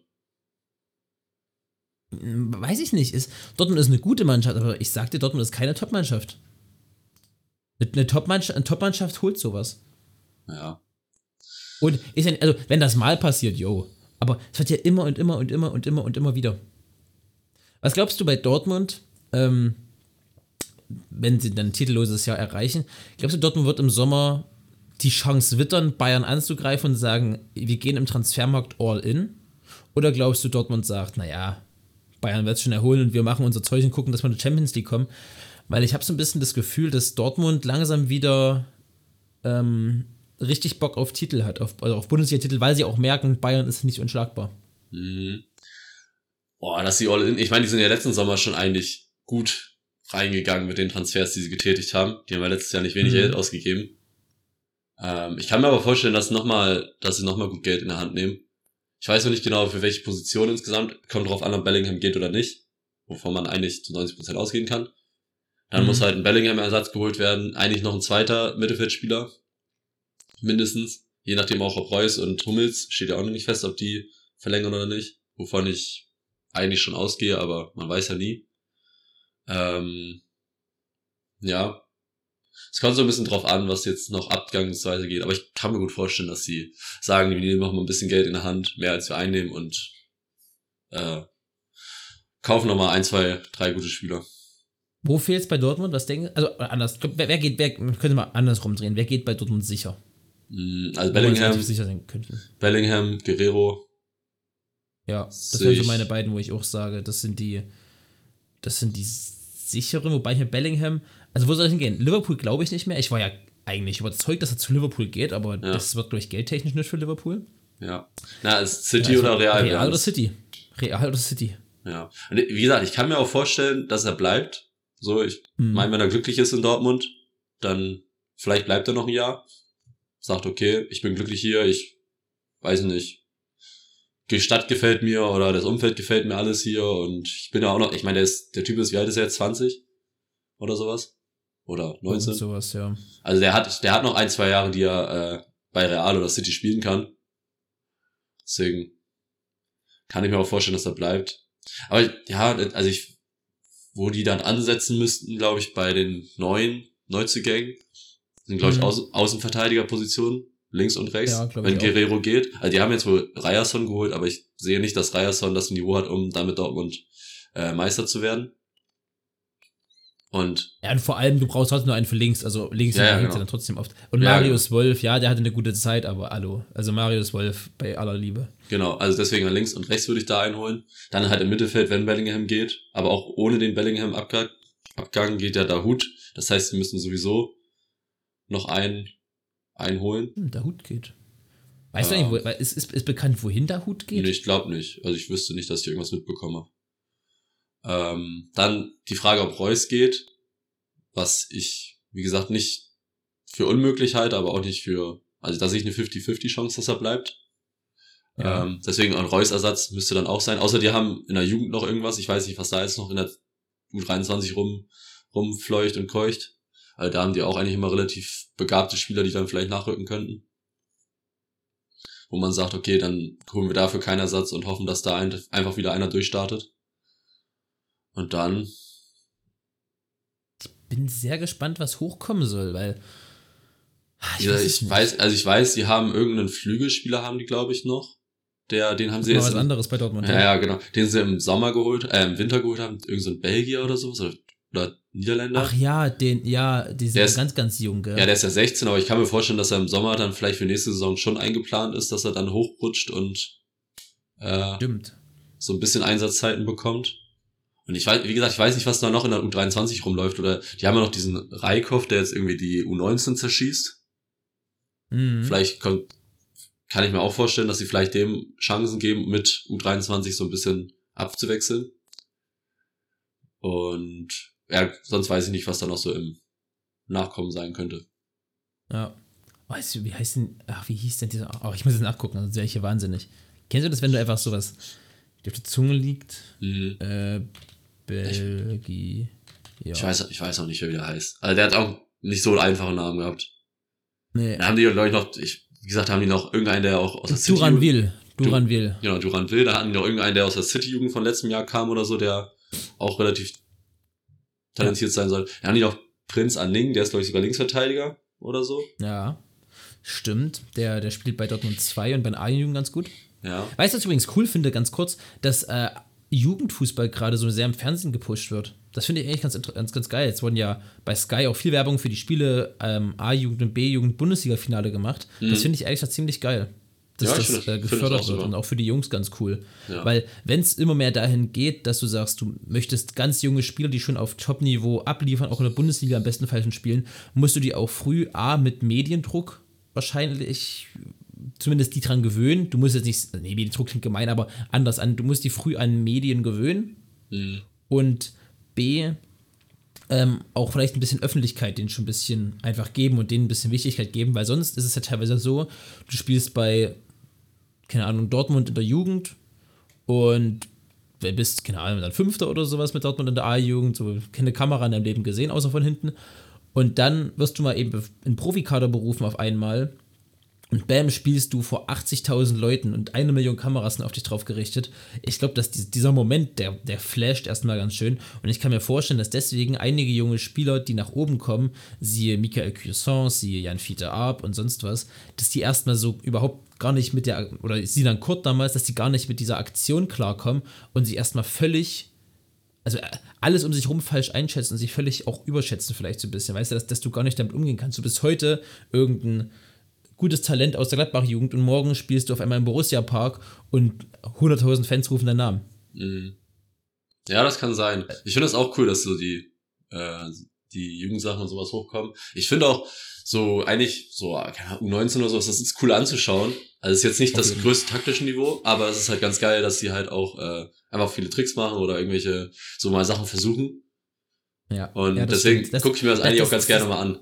Weiß ich nicht. Ist, Dortmund ist eine gute Mannschaft, aber ich sagte, Dortmund ist keine Top-Mannschaft. Eine Top-Mannschaft, eine Top-Mannschaft holt sowas. Ja. Und ist ja, also, wenn das mal passiert, yo. Aber es wird ja immer und immer und immer und immer und immer wieder. Was glaubst du bei Dortmund, ähm, wenn sie dann ein titelloses Jahr erreichen? Glaubst du, Dortmund wird im Sommer die Chance wittern, Bayern anzugreifen und sagen, wir gehen im Transfermarkt all in? Oder glaubst du, Dortmund sagt, naja, Bayern wird es schon erholen und wir machen unser Zeug und gucken, dass wir in die Champions League kommen? Weil ich habe so ein bisschen das Gefühl, dass Dortmund langsam wieder ähm, richtig Bock auf Titel hat, auf, also auf Bundesliga-Titel, weil sie auch merken, Bayern ist nicht unschlagbar. Mhm. Boah, dass sie all in, ich meine, die sind ja letzten Sommer schon eigentlich gut reingegangen mit den Transfers, die sie getätigt haben. Die haben ja letztes Jahr nicht wenig mhm. Geld ausgegeben. Ähm, ich kann mir aber vorstellen, dass, noch mal, dass sie nochmal gut Geld in der Hand nehmen. Ich weiß noch nicht genau, für welche Position insgesamt. Kommt drauf an, ob Bellingham geht oder nicht. Wovon man eigentlich zu 90% ausgehen kann. Dann mhm. muss halt ein Bellingham-Ersatz geholt werden. Eigentlich noch ein zweiter Mittelfeldspieler. Mindestens. Je nachdem auch, ob Reus und Hummels steht ja auch noch nicht fest, ob die verlängern oder nicht. Wovon ich eigentlich schon ausgehe, aber man weiß ja nie. Ähm, ja. Es kommt so ein bisschen drauf an, was jetzt noch abgangsweise geht, aber ich kann mir gut vorstellen, dass sie sagen, wir nehmen noch mal ein bisschen Geld in der Hand, mehr als wir einnehmen und äh, kaufen noch mal ein, zwei, drei gute Spieler. Wo fehlt es bei Dortmund? Was denken Also anders. Wer, wer geht, wer könnte mal andersrum drehen? Wer geht bei Dortmund sicher? Mm, also Bellingham, sicher sein. Bellingham, Guerrero. Ja, das wären so meine beiden, wo ich auch sage, das sind die, das sind die sicheren, wobei hier Bellingham, also wo soll ich hingehen? Liverpool glaube ich nicht mehr. Ich war ja eigentlich überzeugt, dass er zu Liverpool geht, aber ja. das wird, glaube ich, geldtechnisch nicht für Liverpool. Ja. Na, ist City ja, also oder Real? Real oder City. Real oder City. Ja. Und wie gesagt, ich kann mir auch vorstellen, dass er bleibt. So, ich mhm. meine, wenn er glücklich ist in Dortmund, dann vielleicht bleibt er noch ein Jahr. Sagt, okay, ich bin glücklich hier, ich weiß nicht, die Stadt gefällt mir oder das Umfeld gefällt mir alles hier und ich bin ja auch noch, ich meine, der, ist, der Typ ist, wie alt ist er jetzt? 20? Oder sowas? Oder 19? Und sowas, ja. Also der hat, der hat noch ein, zwei Jahre, die er äh, bei Real oder City spielen kann. Deswegen kann ich mir auch vorstellen, dass er bleibt. Aber ja, also ich wo die dann ansetzen müssten, glaube ich, bei den neuen Neuzugängen. Sind, glaube ich, mhm. Außen Außenverteidigerpositionen, links und rechts, ja, wenn Guerrero auch. geht. Also die haben jetzt wohl Ryerson geholt, aber ich sehe nicht, dass Ryerson das Niveau hat, um damit Dortmund äh, Meister zu werden. Und ja, und vor allem, du brauchst halt nur einen für links, also links ja, und ja, genau. dann trotzdem oft. Und ja, Marius genau. Wolf, ja, der hatte eine gute Zeit, aber hallo. Also Marius Wolf bei aller Liebe. Genau, also deswegen links und rechts würde ich da einholen. Dann halt im Mittelfeld, wenn Bellingham geht, aber auch ohne den Bellingham-Abgang Abgang geht ja der Hut. Das heißt, sie müssen sowieso noch einen einholen. Hm, der Hut geht. Weißt äh, du nicht, wo, ist, ist, ist bekannt, wohin der Hut geht? Nee, ich glaube nicht. Also ich wüsste nicht, dass ich irgendwas mitbekomme. Ähm, dann die Frage, ob Reus geht, was ich, wie gesagt, nicht für unmöglich halte, aber auch nicht für, also da sehe ich eine 50-50 Chance, dass er bleibt. Ja. Ähm, deswegen ein Reus-Ersatz müsste dann auch sein. Außer die haben in der Jugend noch irgendwas, ich weiß nicht, was da jetzt noch in der U23 rum, rumfleucht und keucht. Also da haben die auch eigentlich immer relativ begabte Spieler, die dann vielleicht nachrücken könnten. Wo man sagt, okay, dann holen wir dafür keinen Ersatz und hoffen, dass da ein, einfach wieder einer durchstartet. Und dann. Ich bin sehr gespannt, was hochkommen soll, weil. Ah, ich, ja, weiß, ich weiß, also ich weiß, sie haben irgendeinen Flügelspieler, haben die, glaube ich, noch. Der, den haben sie jetzt. was anderes bei Dortmund. Ja, ja, genau. Den sie im Sommer geholt, äh, im Winter geholt haben. Irgend so ein Belgier oder sowas. Oder, oder Niederländer. Ach ja, den, ja, die sind ist, ganz, ganz jung, gell? Ja, der ist ja 16, aber ich kann mir vorstellen, dass er im Sommer dann vielleicht für nächste Saison schon eingeplant ist, dass er dann hochrutscht und äh, Stimmt. so ein bisschen Einsatzzeiten bekommt. Und ich weiß, wie gesagt, ich weiß nicht, was da noch in der U23 rumläuft. Oder die haben ja noch diesen Reikhoff, der jetzt irgendwie die U19 zerschießt. Mhm. Vielleicht kommt, kann ich mir auch vorstellen, dass sie vielleicht dem Chancen geben, mit U23 so ein bisschen abzuwechseln. Und ja, sonst weiß ich nicht, was da noch so im Nachkommen sein könnte. Ja. Weißt du, wie heißt denn, ach, wie hieß denn dieser, ach, ich muss jetzt nachgucken, sonst wäre ich hier wahnsinnig. Kennst du das, wenn du einfach sowas auf der Zunge liegt? Mhm. Äh, Belgi. Ja. Ich, weiß, ich weiß auch nicht, wie der heißt. Also der hat auch nicht so einen einfachen Namen gehabt. Nee. Da haben die, glaube ich, noch, ich, wie gesagt, haben die noch irgendeinen, der auch aus der City. Duranville. Duranville. Genau, Duranville. Da hatten die noch irgendeinen, der aus der City-Jugend von letztem Jahr kam oder so, der auch relativ talentiert sein soll. Da haben die noch Prinz Anning, der ist, glaube ich, sogar Linksverteidiger oder so. Ja. Stimmt. Der, der spielt bei Dortmund 2 und bei den A-Jugend ganz gut. Ja. Weißt du, was ich übrigens cool finde, ganz kurz, dass äh, Jugendfußball gerade so sehr im Fernsehen gepusht wird. Das finde ich eigentlich ganz, ganz, ganz geil. Jetzt wurden ja bei Sky auch viel Werbung für die Spiele ähm, A-Jugend und B-Jugend Bundesliga-Finale gemacht. Mhm. Das finde ich eigentlich ziemlich geil. Dass ja, das find, äh, gefördert wird und auch für die Jungs ganz cool. Ja. Weil, wenn es immer mehr dahin geht, dass du sagst, du möchtest ganz junge Spieler, die schon auf Top-Niveau abliefern, auch in der Bundesliga am besten Fall schon spielen, musst du die auch früh A mit Mediendruck wahrscheinlich zumindest die dran gewöhnen. Du musst jetzt nicht, nee, Mediendruck klingt gemein, aber anders an. Du musst die früh an Medien gewöhnen. Mhm. Und B, ähm, auch vielleicht ein bisschen Öffentlichkeit denen schon ein bisschen einfach geben und denen ein bisschen Wichtigkeit geben, weil sonst ist es ja teilweise so, du spielst bei, keine Ahnung, Dortmund in der Jugend und bist, keine Ahnung, dann Fünfter oder sowas mit Dortmund in der A-Jugend, so keine Kamera in deinem Leben gesehen, außer von hinten. Und dann wirst du mal eben in Profikader berufen auf einmal und bam, spielst du vor 80.000 Leuten und eine Million Kameras sind auf dich drauf gerichtet. Ich glaube, dass dieser Moment, der, der flasht erstmal ganz schön. Und ich kann mir vorstellen, dass deswegen einige junge Spieler, die nach oben kommen, siehe Michael Cuisson, siehe Jan Fiete Arp und sonst was, dass die erstmal so überhaupt gar nicht mit der, oder sie dann Kurt damals, dass die gar nicht mit dieser Aktion klarkommen und sie erstmal völlig also alles um sich rum falsch einschätzen und sich völlig auch überschätzen vielleicht so ein bisschen, weißt du, dass, dass du gar nicht damit umgehen kannst. Du bist heute irgendein gutes Talent aus der Gladbach-Jugend und morgen spielst du auf einmal im Borussia-Park und 100.000 Fans rufen deinen Namen. Mhm. Ja, das kann sein. Ich finde es auch cool, dass so die, äh, die Jugendsachen und sowas hochkommen. Ich finde auch so eigentlich so, keine Ahnung, U19 oder sowas, das ist cool anzuschauen. Also ist jetzt nicht das größte taktische Niveau, aber es ist halt ganz geil, dass sie halt auch äh, einfach viele Tricks machen oder irgendwelche so mal Sachen versuchen. Ja. Und ja, deswegen gucke ich mir das, das eigentlich das, auch ganz gerne mal an.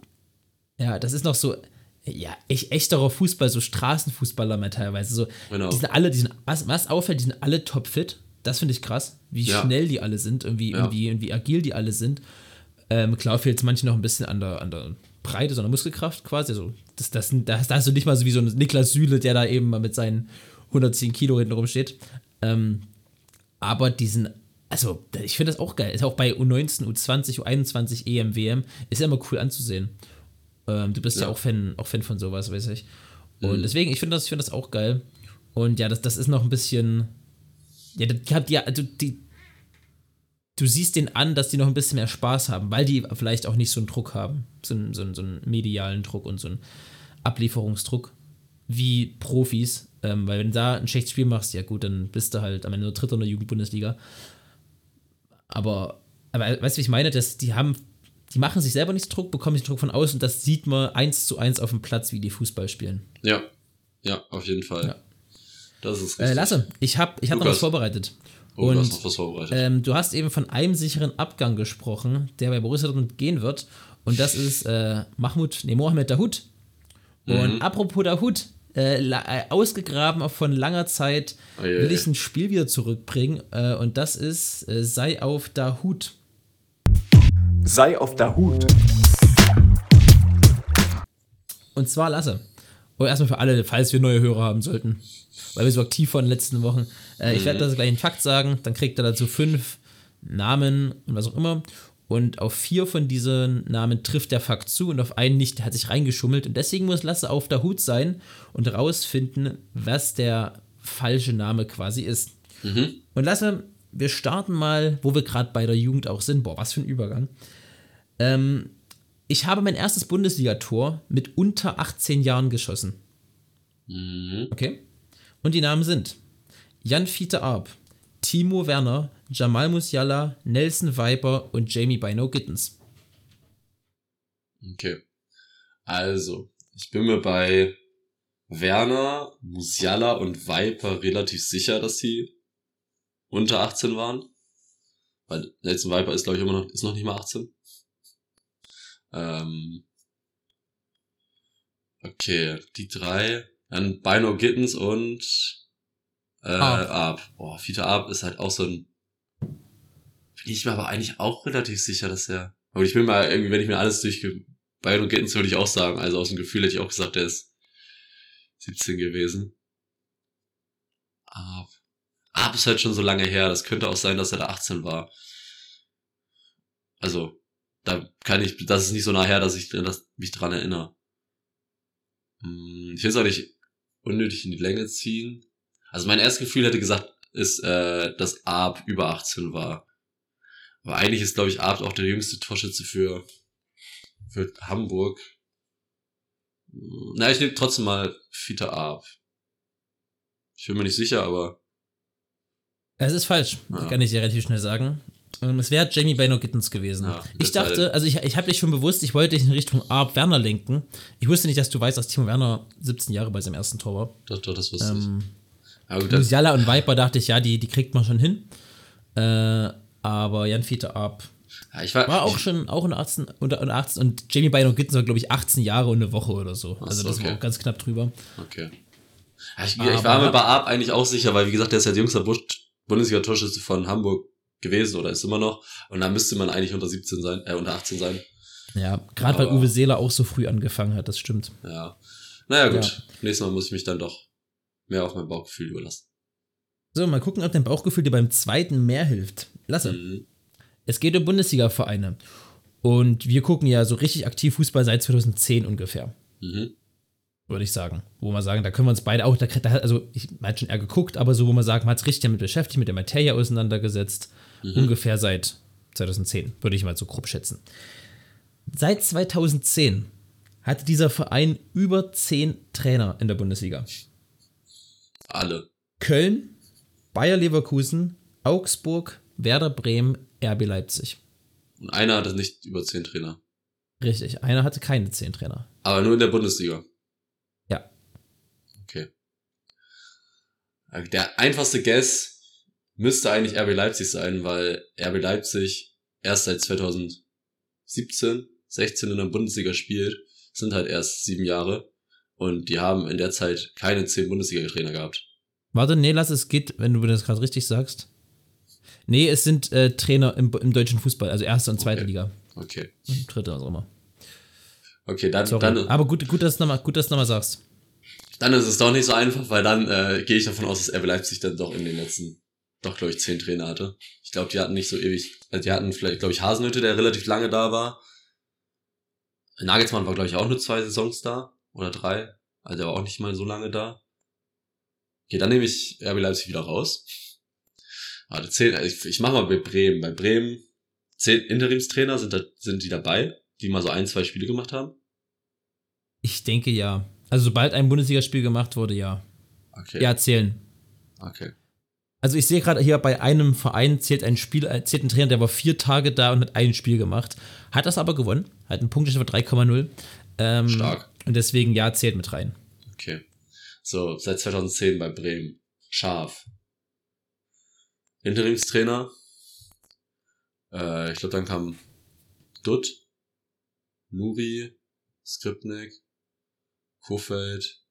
Ja, das ist noch so, ja, echt, echterer Fußball, so Straßenfußballer mehr teilweise. So, genau. Die sind alle, die sind, was, was auffällt, die sind alle topfit. Das finde ich krass, wie ja. schnell die alle sind und wie, ja. und, wie, und wie agil die alle sind. Ähm, klar fehlt es manchen noch ein bisschen an der, an der Breite, sondern Muskelkraft quasi. Also, das, das, das, das hast du nicht mal so wie so ein Niklas Süle, der da eben mal mit seinen 110 Kilo hinten rumsteht. Ähm, aber die sind also ich finde das auch geil. Ist auch bei U19, U20, U21, EM, WM, ist ja immer cool anzusehen. Ähm, du bist ja. ja, auch, Fan, auch Fan von sowas, weiß ich. Und mhm. deswegen, ich finde das, find das auch geil. Und ja, das, das ist noch ein bisschen. Ja, die, die, also die, du siehst den an, dass die noch ein bisschen mehr Spaß haben, weil die vielleicht auch nicht so einen Druck haben. So einen, so einen, so einen medialen Druck und so einen Ablieferungsdruck wie Profis. Ähm, weil wenn du da ein schlechtes Spiel machst, ja gut, dann bist du halt am Ende nur Dritter in der Jugendbundesliga. Aber, aber weißt du, wie ich meine? Dass die haben die machen sich selber nicht Druck, bekommen nicht Druck von außen und das sieht man eins zu eins auf dem Platz, wie die Fußball spielen. Ja, ja, auf jeden Fall. Ja. Das ist äh, richtig. Äh, Lasse, ich habe ich hab noch was vorbereitet. Oh, und, du hast noch was vorbereitet. Ähm, du hast eben von einem sicheren Abgang gesprochen, der bei Borussia Dortmund gehen wird. Und das ist äh, Mahmoud, nee, Mohamed Dahoud. Und mhm. apropos Dahoud, äh, äh, ausgegraben von langer Zeit, oh, yeah, will ich ein Spiel wieder zurückbringen. Äh, und das ist äh, Sei auf Dahoud. Sei auf der Hut. Und zwar Lasse. Und erstmal für alle, falls wir neue Hörer haben sollten. Weil wir so aktiv waren in den letzten Wochen. Äh, ich werde mhm. das gleich einen Fakt sagen, dann kriegt er dazu fünf Namen und was auch immer. Und auf vier von diesen Namen trifft der Fakt zu und auf einen nicht, der hat sich reingeschummelt. Und deswegen muss Lasse auf der Hut sein und rausfinden, was der falsche Name quasi ist. Mhm. Und Lasse, wir starten mal, wo wir gerade bei der Jugend auch sind. Boah, was für ein Übergang. Ähm, ich habe mein erstes Bundesligator mit unter 18 Jahren geschossen. Mhm. Okay. Und die Namen sind Jan Fiete Arp, Timo Werner, Jamal Musiala, Nelson Viper und Jamie Bino Gittens. Okay. Also, ich bin mir bei Werner, Musiala und Viper relativ sicher, dass sie unter 18 waren. Weil Nelson Viper ist, glaube ich, immer noch, ist noch nicht mal 18. Ähm, okay, die drei. Dann Bino Gittens und äh, Arp. Arp. Boah, Fiete Arp ist halt auch so ein. Bin ich mir aber eigentlich auch relativ sicher, dass er. Aber ich bin mal irgendwie, wenn ich mir alles durchge. Bino Gittens würde ich auch sagen. Also aus dem Gefühl hätte ich auch gesagt, der ist 17 gewesen. Arp. Arp ist halt schon so lange her. Das könnte auch sein, dass er da 18 war. Also, da kann ich, das ist nicht so nachher, dass ich dass mich dran erinnere. Hm, ich will es auch nicht unnötig in die Länge ziehen. Also mein erstes Gefühl hätte gesagt, ist, äh, dass Arp über 18 war. Aber eigentlich ist, glaube ich, Arp auch der jüngste Torschütze für, für Hamburg. Hm, na, ich nehme trotzdem mal Fiete Arp. Ich bin mir nicht sicher, aber. Es ist falsch, ja. kann ich dir relativ schnell sagen. Ähm, es wäre Jamie Bino Gittens gewesen. Ja, ich dachte, also ich, ich habe dich schon bewusst, ich wollte dich in Richtung Arp Werner lenken. Ich wusste nicht, dass du weißt, dass Timo Werner 17 Jahre bei seinem ersten Tor war. Doch, doch, das wusste ähm, ich. Musiala und Viper dachte ich, ja, die, die kriegt man schon hin. Äh, aber Jan Fiete Arp ja, war, war auch schon auch in 18, unter, unter 18 und Jamie Bino Gittens war, glaube ich, 18 Jahre und eine Woche oder so. Also das okay. war auch ganz knapp drüber. Okay. Ich, ich, war mir bei Arp eigentlich auch sicher, weil wie gesagt, der ist ja der jüngste Bundesliga-Torschütze von Hamburg gewesen oder ist immer noch. Und da müsste man eigentlich unter 17 sein, äh, unter 18 sein. Ja, gerade weil Uwe Seeler auch so früh angefangen hat, das stimmt. Ja. Naja, gut. Ja. Nächstes Mal muss ich mich dann doch mehr auf mein Bauchgefühl überlassen. So, mal gucken, ob dein Bauchgefühl dir beim zweiten mehr hilft. Lasse. Mhm. Es geht um Bundesliga-Vereine. Und wir gucken ja so richtig aktiv Fußball seit 2010 ungefähr. Mhm. Würde ich sagen. Wo man sagen, da können wir uns beide auch, da, also ich habe schon eher geguckt, aber so, wo man sagen, man hat es richtig damit beschäftigt, mit der Materie auseinandergesetzt. Mhm. Ungefähr seit 2010, würde ich mal so grob schätzen. Seit 2010 hatte dieser Verein über zehn Trainer in der Bundesliga. Alle. Köln, Bayer Leverkusen, Augsburg, Werder Bremen, RB Leipzig. Und einer hatte nicht über zehn Trainer. Richtig, einer hatte keine zehn Trainer. Aber nur in der Bundesliga. Ja. Okay. Der einfachste Guess müsste eigentlich RB Leipzig sein, weil RB Leipzig erst seit 2017, 16 in der Bundesliga spielt, sind halt erst sieben Jahre und die haben in der Zeit keine zehn Bundesliga-Trainer gehabt. Warte, nee, lass es geht, wenn du das gerade richtig sagst. Nee, es sind äh, Trainer im, im, deutschen Fußball, also erste und zweite okay. Liga. Okay. Und dritte, was auch immer. Okay, dann. dann Aber gut, gut, dass du nochmal noch sagst. Dann ist es doch nicht so einfach, weil dann äh, gehe ich davon aus, dass RB Leipzig dann doch in den letzten, doch glaube ich, zehn Trainer hatte. Ich glaube, die hatten nicht so ewig, also die hatten vielleicht, glaube ich, Hasenhütte, der relativ lange da war. Nagelsmann war, glaube ich, auch nur zwei Saisons da. Oder drei. Also der war auch nicht mal so lange da. Okay, dann nehme ich RB Leipzig wieder raus. Warte, zehn, also ich, ich mache mal bei Bremen. Bei Bremen, zehn Interimstrainer sind, da, sind die dabei, die mal so ein, zwei Spiele gemacht haben? Ich denke ja. Also sobald ein Bundesligaspiel gemacht wurde, ja. Okay. Ja, zählen. Okay. Also ich sehe gerade hier bei einem Verein zählt ein Spiel, äh, zählt ein Trainer, der war vier Tage da und hat ein Spiel gemacht. Hat das aber gewonnen, hat einen Punkt von 3,0. Ähm, Stark. Und deswegen ja, zählt mit rein. Okay. So, seit 2010 bei Bremen. Scharf. Interimstrainer. Äh, ich glaube, dann kam Dutt, Nuri, Skripnik, Kofeld,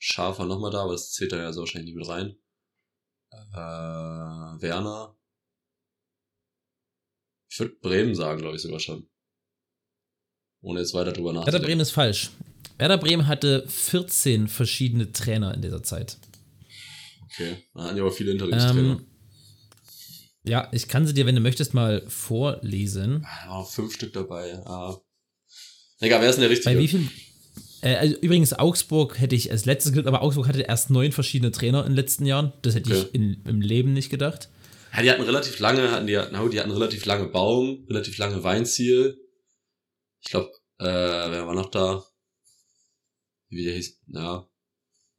Scharf war nochmal da, aber das zählt da ja so wahrscheinlich nicht mit rein. Äh, Werner. Ich würde Bremen sagen, glaube ich sogar schon. Ohne jetzt weiter drüber nachzudenken. Werder Bremen ist falsch. Werder Bremen hatte 14 verschiedene Trainer in dieser Zeit. Okay, da hatten ja aber viele Interimstrainer. Ähm, ja, ich kann sie dir, wenn du möchtest, mal vorlesen. Ah, fünf Stück dabei. Ah. Egal, wer ist denn der richtige? Bei wie viel, äh, also übrigens, Augsburg hätte ich als letztes gehört, aber Augsburg hatte erst neun verschiedene Trainer in den letzten Jahren. Das hätte okay. ich in, im Leben nicht gedacht. Ja, die hatten relativ lange, hatten die, no, die hatten relativ lange Baum, relativ lange Weinziel. Ich glaube, äh, wer war noch da? Wie der hieß, ja.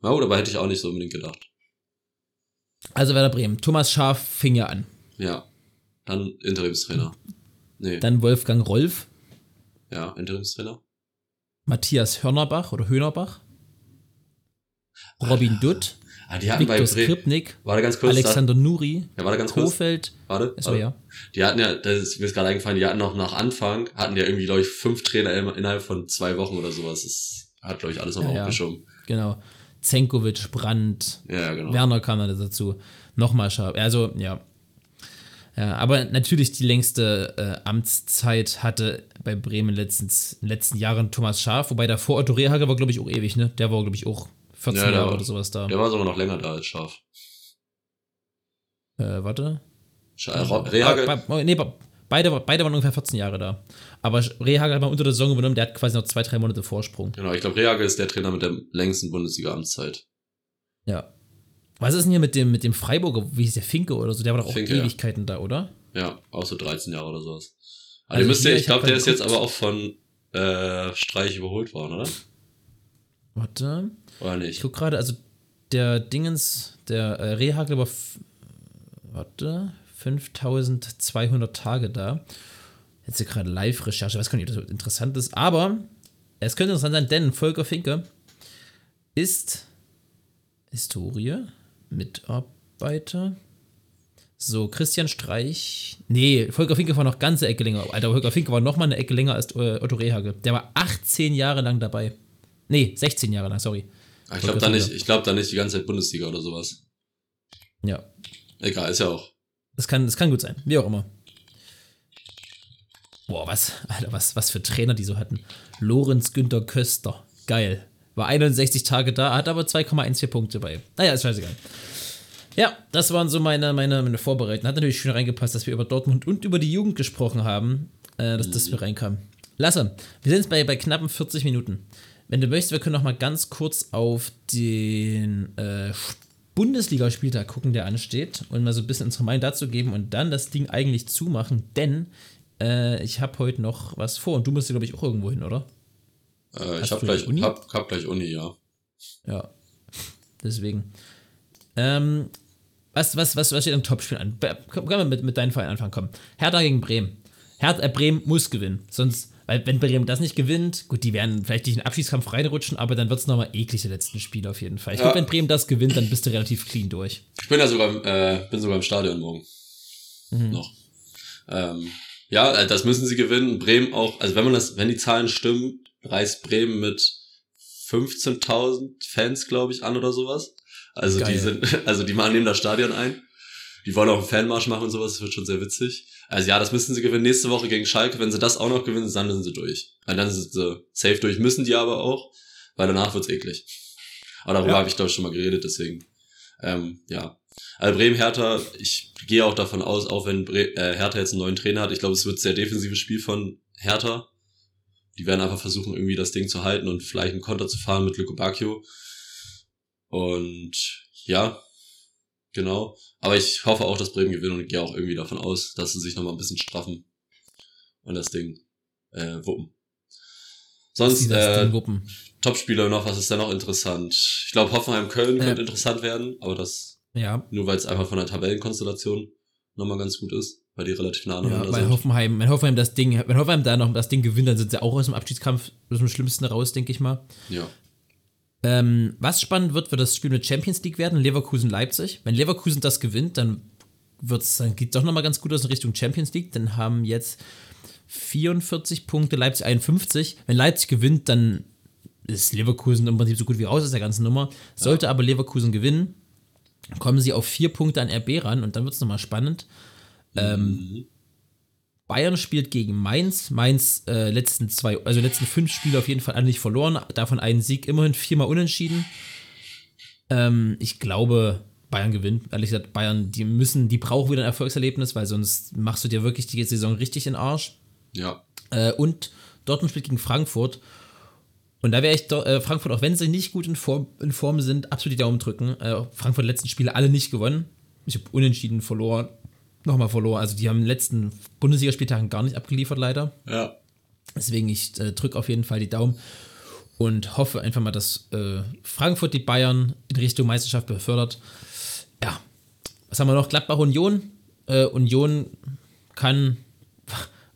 Na gut, aber hätte ich auch nicht so unbedingt gedacht. Also Werder Bremen. Thomas Schaf fing ja an. Ja. Dann Interimstrainer. Nee. Dann Wolfgang Rolf. Ja, Interimstrainer. Matthias Hörnerbach oder Höhnerbach, Robin Dutt, ah, die hatten Viktor Skripnik, warte ganz kurz, Alexander Nuri, ja, warte ganz Kofeld. Warte, warte. ja. Die hatten ja, das ist mir gerade eingefallen, die hatten noch nach Anfang, hatten ja irgendwie, glaube ich, fünf Trainer innerhalb von zwei Wochen oder sowas. Das hat, glaube ich, alles nochmal ja, aufgeschoben. Genau. Zenkovic, Brandt, ja, genau. Werner kam dann dazu. Nochmal scharf. Also, ja. Ja, aber natürlich die längste äh, Amtszeit hatte bei Bremen letztens, in den letzten Jahren Thomas Schaaf, wobei davor Otto Rehagel war, glaube ich, auch ewig, ne? Der war, glaube ich, auch 14 ja, Jahre war, oder sowas da. Der war sogar noch länger da als Schaaf. Äh, warte. Scha äh, Rehagel? Äh, oh, nee, beide, beide waren ungefähr 14 Jahre da. Aber Rehagel hat mal unter der Saison übernommen, der hat quasi noch zwei, drei Monate Vorsprung. Genau, ich glaube, Rehagel ist der Trainer mit der längsten Bundesliga-Amtszeit. Ja, was ist denn hier mit dem, mit dem Freiburger, wie hieß der Finke oder so? Der war doch auch Finke, Ewigkeiten ja. da, oder? Ja, auch so 13 Jahre oder sowas. Also, also müsste, hier, ich glaube, der ist jetzt aber auch von äh, Streich überholt worden, oder? Warte. Oder nicht? Ich guck gerade, also der Dingens, der äh, Rehagel war, warte, 5200 Tage da. Jetzt hier gerade Live-Recherche, ich weiß gar nicht, ob das interessant ist, aber es könnte interessant sein, denn Volker Finke ist Historie. Mitarbeiter. So, Christian Streich. Nee, Volker Finke war noch ganze Ecke länger. Alter, Volker Finke war noch mal eine Ecke länger als äh, Otto Rehage. Der war 18 Jahre lang dabei. Nee, 16 Jahre lang, sorry. Ah, ich glaube da nicht, ich glaube da nicht die ganze Zeit Bundesliga oder sowas. Ja. Egal, ist ja auch. Das kann, das kann gut sein, wie auch immer. Boah, was, Alter, was, was für Trainer die so hatten. Lorenz Günther Köster. Geil. War 61 Tage da, hat aber 2,14 Punkte bei. Naja, ist scheißegal. Ja, das waren so meine, meine, meine Vorbereitungen. Hat natürlich schön reingepasst, dass wir über Dortmund und über die Jugend gesprochen haben, äh, dass das wir reinkamen. Lasse, wir sind jetzt bei, bei knappen 40 Minuten. Wenn du möchtest, wir können noch mal ganz kurz auf den äh, Bundesligaspieltag gucken, der ansteht, und mal so ein bisschen unsere Meinung dazu geben und dann das Ding eigentlich zumachen, denn äh, ich habe heute noch was vor und du musst, glaube ich, auch irgendwo hin, oder? Äh, ich habe gleich, Uni? Hab, hab gleich Uni, ja. Ja, deswegen. Ähm, was, was, was, was steht im Topspiel an? Können wir mit, mit deinen Verein anfangen? Komm. Hertha gegen Bremen. Hertha, äh, Bremen muss gewinnen. Sonst, weil wenn Bremen das nicht gewinnt, gut, die werden vielleicht nicht in den Abschiedskampf reinrutschen, aber dann wird es nochmal eklig, der letzten Spiel auf jeden Fall. Ich ja. glaube, wenn Bremen das gewinnt, dann bist du relativ clean durch. Ich bin ja sogar, äh, bin sogar im Stadion morgen. Mhm. Noch. Ähm, ja, äh, das müssen sie gewinnen. Bremen auch, also wenn man das, wenn die Zahlen stimmen, reist Bremen mit 15.000 Fans, glaube ich, an oder sowas. Also Geil. die sind, (laughs) also die machen neben das Stadion ein. Die wollen auch einen Fanmarsch machen und sowas, das wird schon sehr witzig. Also ja, das müssen sie gewinnen nächste Woche gegen Schalke. Wenn sie das auch noch gewinnen, dann sind sie durch. Und dann sind sie safe durch, müssen die aber auch, weil danach wird's eklig. Aber darüber ja. habe ich, glaube ich, schon mal geredet, deswegen. Ähm, ja. Also Bremen Hertha, ich gehe auch davon aus, auch wenn Bre äh, Hertha jetzt einen neuen Trainer hat, ich glaube, es wird sehr defensives Spiel von Hertha. Die werden einfach versuchen, irgendwie das Ding zu halten und vielleicht einen Konter zu fahren mit Luko Bacchio. Und ja, genau. Aber ich hoffe auch, dass Bremen gewinnt und gehe auch irgendwie davon aus, dass sie sich nochmal ein bisschen straffen und das Ding äh, wuppen. Sonst äh, Topspieler noch, was ist da noch interessant? Ich glaube, Hoffenheim-Köln äh, könnte interessant werden, aber das ja. nur weil es einfach von der Tabellenkonstellation nochmal ganz gut ist, weil die relativ nah aneinander ja, weil sind. Hoffenheim, wenn Hoffenheim das Ding, wenn Hoffenheim da noch das Ding gewinnt, dann sind sie auch aus dem Abschiedskampf aus dem Schlimmsten raus, denke ich mal. Ja. Ähm, was spannend wird, wird das Spiel mit Champions League werden, Leverkusen-Leipzig. Wenn Leverkusen das gewinnt, dann wird's, dann geht es doch nochmal ganz gut aus in Richtung Champions League. Dann haben jetzt 44 Punkte, Leipzig 51. Wenn Leipzig gewinnt, dann ist Leverkusen im Prinzip so gut wie raus aus der ganzen Nummer. Sollte ja. aber Leverkusen gewinnen, kommen sie auf vier Punkte an RB ran und dann wird es nochmal spannend. Mhm. Ähm, Bayern spielt gegen Mainz. Mainz äh, letzten zwei, also letzten fünf Spiele auf jeden Fall nicht verloren. Davon einen Sieg, immerhin viermal unentschieden. Ähm, ich glaube, Bayern gewinnt. Ehrlich gesagt, Bayern, die müssen, die brauchen wieder ein Erfolgserlebnis, weil sonst machst du dir wirklich die Saison richtig in den Arsch. Ja. Äh, und Dortmund spielt gegen Frankfurt. Und da wäre ich äh, Frankfurt, auch wenn sie nicht gut in Form, in Form sind, absolut die Daumen drücken. Äh, Frankfurt letzten Spiele alle nicht gewonnen. Ich habe unentschieden verloren nochmal verloren. Also die haben in den letzten Bundesligaspieltagen gar nicht abgeliefert, leider. Ja. Deswegen, ich äh, drücke auf jeden Fall die Daumen und hoffe einfach mal, dass äh, Frankfurt die Bayern in Richtung Meisterschaft befördert. Ja. Was haben wir noch? Gladbach Union. Äh, Union kann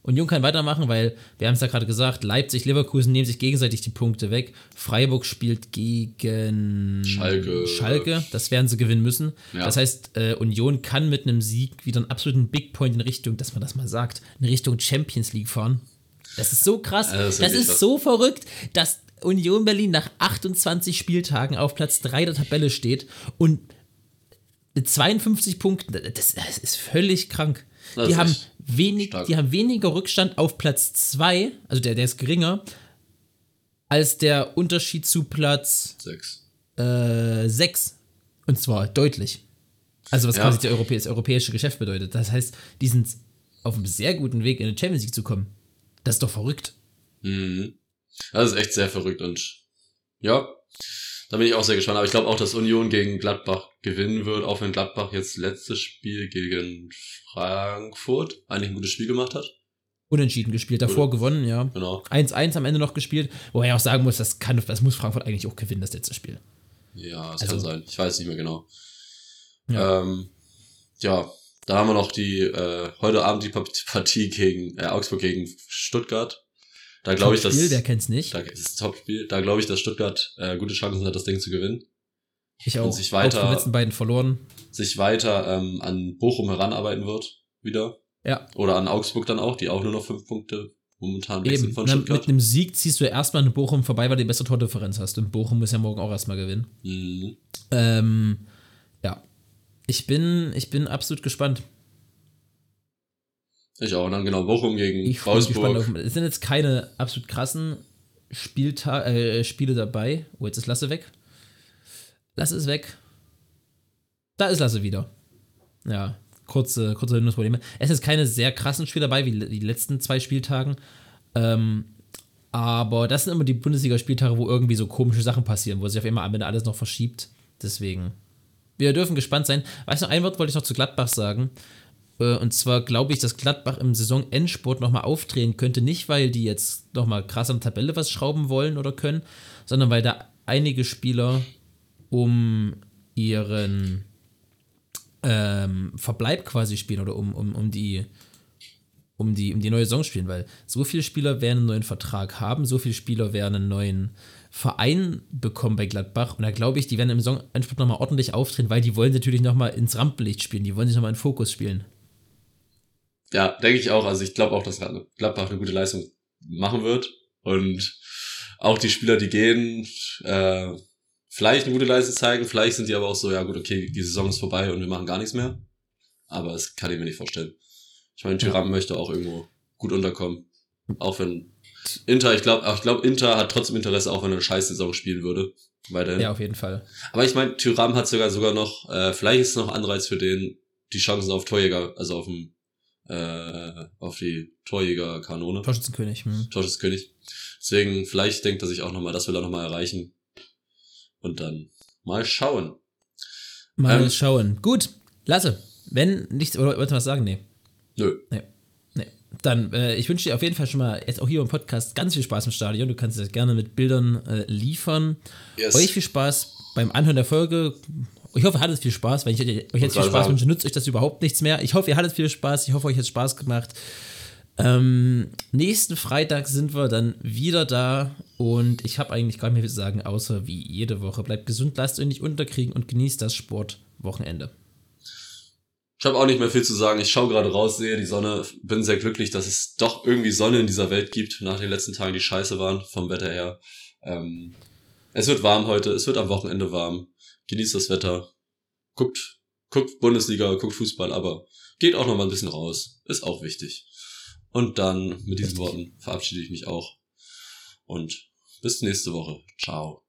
Union kann weitermachen, weil wir haben es ja gerade gesagt, Leipzig, Leverkusen nehmen sich gegenseitig die Punkte weg. Freiburg spielt gegen Schalke. Schalke. Das werden sie gewinnen müssen. Ja. Das heißt, äh, Union kann mit einem Sieg wieder einen absoluten Big Point in Richtung, dass man das mal sagt, in Richtung Champions League fahren. Das ist so krass. Ja, das, das ist so verrückt, dass Union Berlin nach 28 Spieltagen auf Platz 3 der Tabelle steht und mit 52 Punkten, das, das ist völlig krank. Das die haben wenig, die haben weniger Rückstand auf Platz 2, also der, der ist geringer, als der Unterschied zu Platz 6. Äh, 6. Und zwar deutlich. Also was ja. quasi Europä das europäische Geschäft bedeutet. Das heißt, die sind auf einem sehr guten Weg, in die Champions League zu kommen. Das ist doch verrückt. Mhm. Das ist echt sehr verrückt und ja, da bin ich auch sehr gespannt. Aber ich glaube auch, dass Union gegen Gladbach gewinnen wird, auch wenn Gladbach jetzt letztes Spiel gegen Frankfurt eigentlich ein gutes Spiel gemacht hat. Unentschieden gespielt, davor Oder? gewonnen, ja. Genau. 1-1 am Ende noch gespielt, wobei ich auch sagen muss, das, kann, das muss Frankfurt eigentlich auch gewinnen, das letzte Spiel. Ja, das also, kann sein. Ich weiß nicht mehr genau. Ja, ähm, ja da haben wir noch die, äh, heute Abend die Partie gegen äh, Augsburg gegen Stuttgart. Da glaube ich, dass. Wer kennt's nicht? Da ist das Topspiel. Da glaube ich, dass Stuttgart äh, gute Chancen hat, das Ding zu gewinnen. Ich auch. Und sich weiter, auch die letzten beiden verloren. Sich weiter ähm, an Bochum heranarbeiten wird, wieder. Ja. Oder an Augsburg dann auch, die auch nur noch fünf Punkte momentan Eben. von Stuttgart. Mit einem Sieg ziehst du erstmal eine Bochum vorbei, weil du die bessere Tordifferenz hast. Und Bochum muss ja morgen auch erstmal gewinnen. Mhm. Ähm, ja. Ich bin, ich bin absolut gespannt. Ich auch. Und dann genau Bochum gegen ich Wolfsburg. Auf, es sind jetzt keine absolut krassen Spielta äh, Spiele dabei. Oh, jetzt ist Lasse weg. Lasse ist weg. Da ist Lasse wieder. Ja, kurze, kurze Probleme. Es ist keine sehr krassen Spiele dabei, wie die letzten zwei Spieltagen. Ähm, aber das sind immer die Bundesliga-Spieltage, wo irgendwie so komische Sachen passieren, wo sich auf einmal am Ende alles noch verschiebt. Deswegen. Wir dürfen gespannt sein. Weißt du, ein Wort wollte ich noch zu Gladbach sagen. Äh, und zwar glaube ich, dass Gladbach im Saisonendsport nochmal aufdrehen könnte. Nicht, weil die jetzt nochmal krass an der Tabelle was schrauben wollen oder können, sondern weil da einige Spieler um ihren ähm, Verbleib quasi spielen oder um, um, um die um die, um die neue Saison spielen, weil so viele Spieler werden einen neuen Vertrag haben, so viele Spieler werden einen neuen Verein bekommen bei Gladbach und da glaube ich, die werden im Saisonendspurt nochmal ordentlich auftreten, weil die wollen natürlich nochmal ins Rampenlicht spielen, die wollen sich nochmal in Fokus spielen. Ja, denke ich auch. Also ich glaube auch, dass Gladbach eine gute Leistung machen wird. Und auch die Spieler, die gehen, äh, vielleicht eine gute Leistung zeigen, vielleicht sind die aber auch so, ja gut, okay, die Saison ist vorbei und wir machen gar nichts mehr. Aber das kann ich mir nicht vorstellen. Ich meine, Tyram ja. möchte auch irgendwo gut unterkommen. Auch wenn Inter, ich glaube, ich glaube, Inter hat trotzdem Interesse, auch wenn er eine scheiß Saison spielen würde. Weiterhin. Ja, auf jeden Fall. Aber ich meine, Tyram hat sogar sogar noch, äh, vielleicht ist es noch Anreiz für den, die Chancen auf Torjäger, also auf dem äh, auf die Torjägerkanone. Torschützenkönig. Hm. Torschützenkönig. Deswegen, vielleicht denkt er sich auch nochmal, das will er nochmal erreichen. Und dann mal schauen. Mal ähm, schauen. Gut, Lasse, wenn nichts, oder wolltest du was sagen? Nee. Nö. Nee. Nee. Dann, äh, ich wünsche dir auf jeden Fall schon mal jetzt auch hier im Podcast ganz viel Spaß im Stadion. Du kannst es gerne mit Bildern äh, liefern. Yes. Euch viel Spaß beim Anhören der Folge. Ich hoffe, ihr hattet viel Spaß. Wenn ich euch jetzt viel Spaß wünsche, nützt euch das überhaupt nichts mehr. Ich hoffe, ihr hattet viel Spaß. Ich hoffe, euch hat Spaß gemacht. Ähm, nächsten Freitag sind wir dann wieder da und ich habe eigentlich gar nicht mehr zu sagen, außer wie jede Woche. Bleibt gesund, lasst euch nicht unterkriegen und genießt das Sportwochenende. Ich habe auch nicht mehr viel zu sagen. Ich schaue gerade raus, sehe die Sonne, bin sehr glücklich, dass es doch irgendwie Sonne in dieser Welt gibt, nach den letzten Tagen, die scheiße waren, vom Wetter her. Ähm, es wird warm heute, es wird am Wochenende warm genießt das Wetter, guckt, guckt Bundesliga, guckt Fußball, aber geht auch noch mal ein bisschen raus. Ist auch wichtig. Und dann mit diesen Worten verabschiede ich mich auch. Und bis nächste Woche. Ciao.